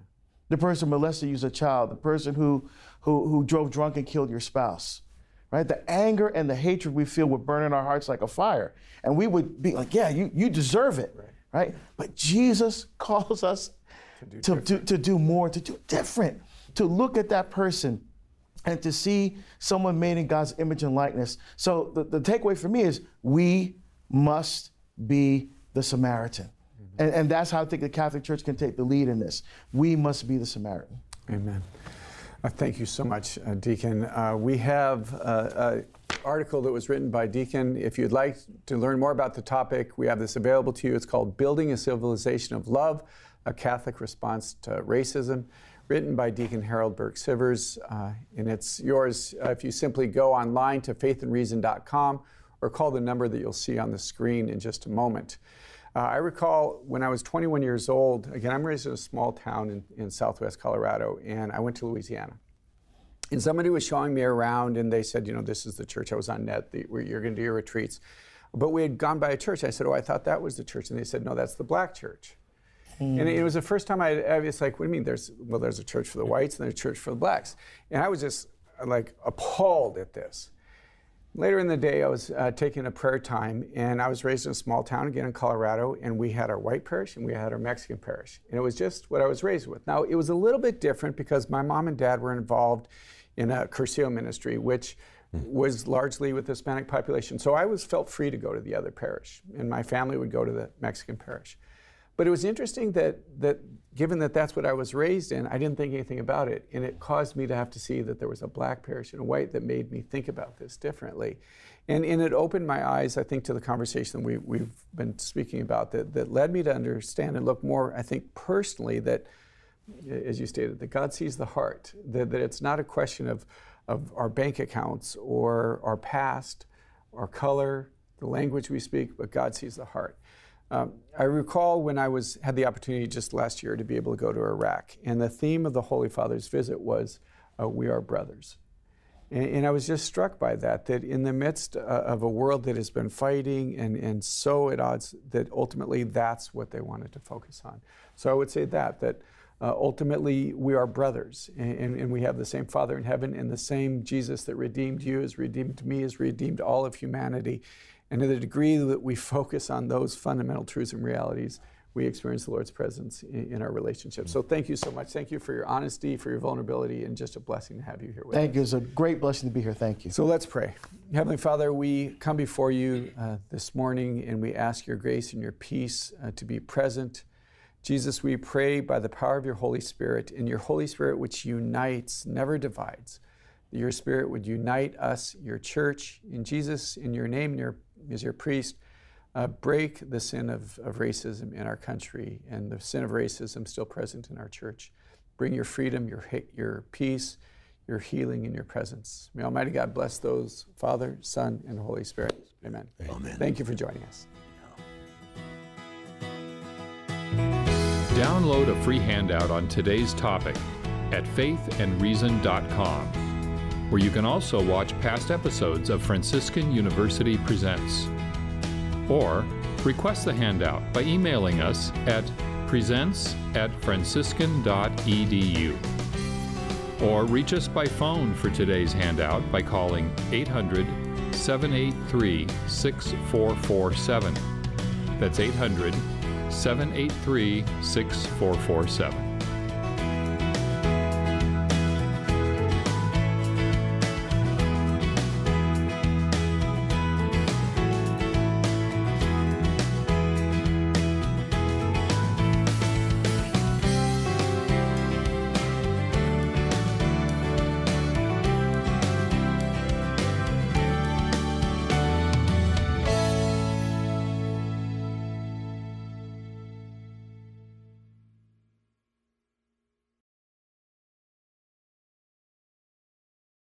[SPEAKER 2] The person molested you as a child, the person who, who, who drove drunk and killed your spouse, right? The anger and the hatred we feel would burn in our hearts like a fire, and we would be like, "Yeah, you, you deserve it," right? right? But Jesus *laughs* calls us to do, to, to, to do more, to do different, to look at that person and to see someone made in God's image and likeness. So the, the takeaway for me is we must be the Samaritan. Mm-hmm. And, and that's how I think the Catholic Church can take the lead in this. We must be the Samaritan.
[SPEAKER 1] Amen. Uh, thank you so much, uh, Deacon. Uh, we have an article that was written by Deacon. If you'd like to learn more about the topic, we have this available to you. It's called Building a Civilization of Love, a Catholic Response to Racism written by Deacon Harold Burke Sivers, uh, and it's yours uh, if you simply go online to faithandreason.com or call the number that you'll see on the screen in just a moment. Uh, I recall when I was 21 years old, again, I'm raised in a small town in, in southwest Colorado, and I went to Louisiana. And somebody was showing me around, and they said, you know, this is the church. I was on net, the, where you're going to do your retreats. But we had gone by a church. I said, oh, I thought that was the church. And they said, no, that's the black church. Mm. And it, was the first time I, I was like, what do you mean? There's well, there's a church for the whites and there's a church for the blacks, and I was just like appalled at this. Later in the day, I was uh, taking a prayer time, and I was raised in a small town again in Colorado, and we had our white parish and we had our Mexican parish, and it was just what I was raised with. Now it was a little bit different because my mom and dad were involved in a Cursillo ministry, which was largely with the Hispanic population. So I was felt free to go to the other parish, and my family would go to the Mexican parish. But it was interesting that, that given that that's what I was raised in, I didn't think anything about it. And it caused me to have to see that there was a black parish and a white that made me think about this differently. And, and it opened my eyes, I think, to the conversation we, we've been speaking about that, that led me to understand and look more, I think, personally that, as you stated, that God sees the heart, that, that it's not a question of, of our bank accounts or our past, our color, the language we speak, but God sees the heart. Um, I recall when I was had the opportunity just last year to be able to go to Iraq, and the theme of the Holy Father's visit was uh, "We are brothers," and, and, I was just struck by that. That in the midst uh, of a world that has been fighting and and so at odds, that ultimately that's what they wanted to focus on. So I would say that that. Uh, ultimately, we are brothers, and, and, we have the same Father in heaven, and the same Jesus that redeemed you has redeemed me, has redeemed all of humanity. And to the degree that we focus on those fundamental truths and realities, we experience the Lord's presence in, in, our relationship. So thank you so much. Thank you for your honesty, for your vulnerability, and just a blessing to have you here with
[SPEAKER 2] thank
[SPEAKER 1] us.
[SPEAKER 2] Thank you. It's a great blessing to be here. Thank you.
[SPEAKER 1] So let's pray. Heavenly Father, we come before you uh, this morning and we ask your grace and your peace uh, to be present. Jesus, we pray by the power of your Holy Spirit, and your Holy Spirit which unites, never divides, that your Spirit would unite us, your church, in Jesus, in your name, in your as your priest, uh, break the sin of, of racism in our country and the sin of racism still present in our church. Bring your freedom, your, your peace, your healing, and your presence. May Almighty God bless those, Father, Son, and Holy Spirit. Amen.
[SPEAKER 3] Amen.
[SPEAKER 1] Thank you for joining us.
[SPEAKER 7] Download a free handout on today's topic at faithandreason.com where you can also watch past episodes of Franciscan University Presents. Or request the handout by emailing us at presents at franciscan.edu. Or reach us by phone for today's handout by calling 800 783 6447. That's 800 783 6447.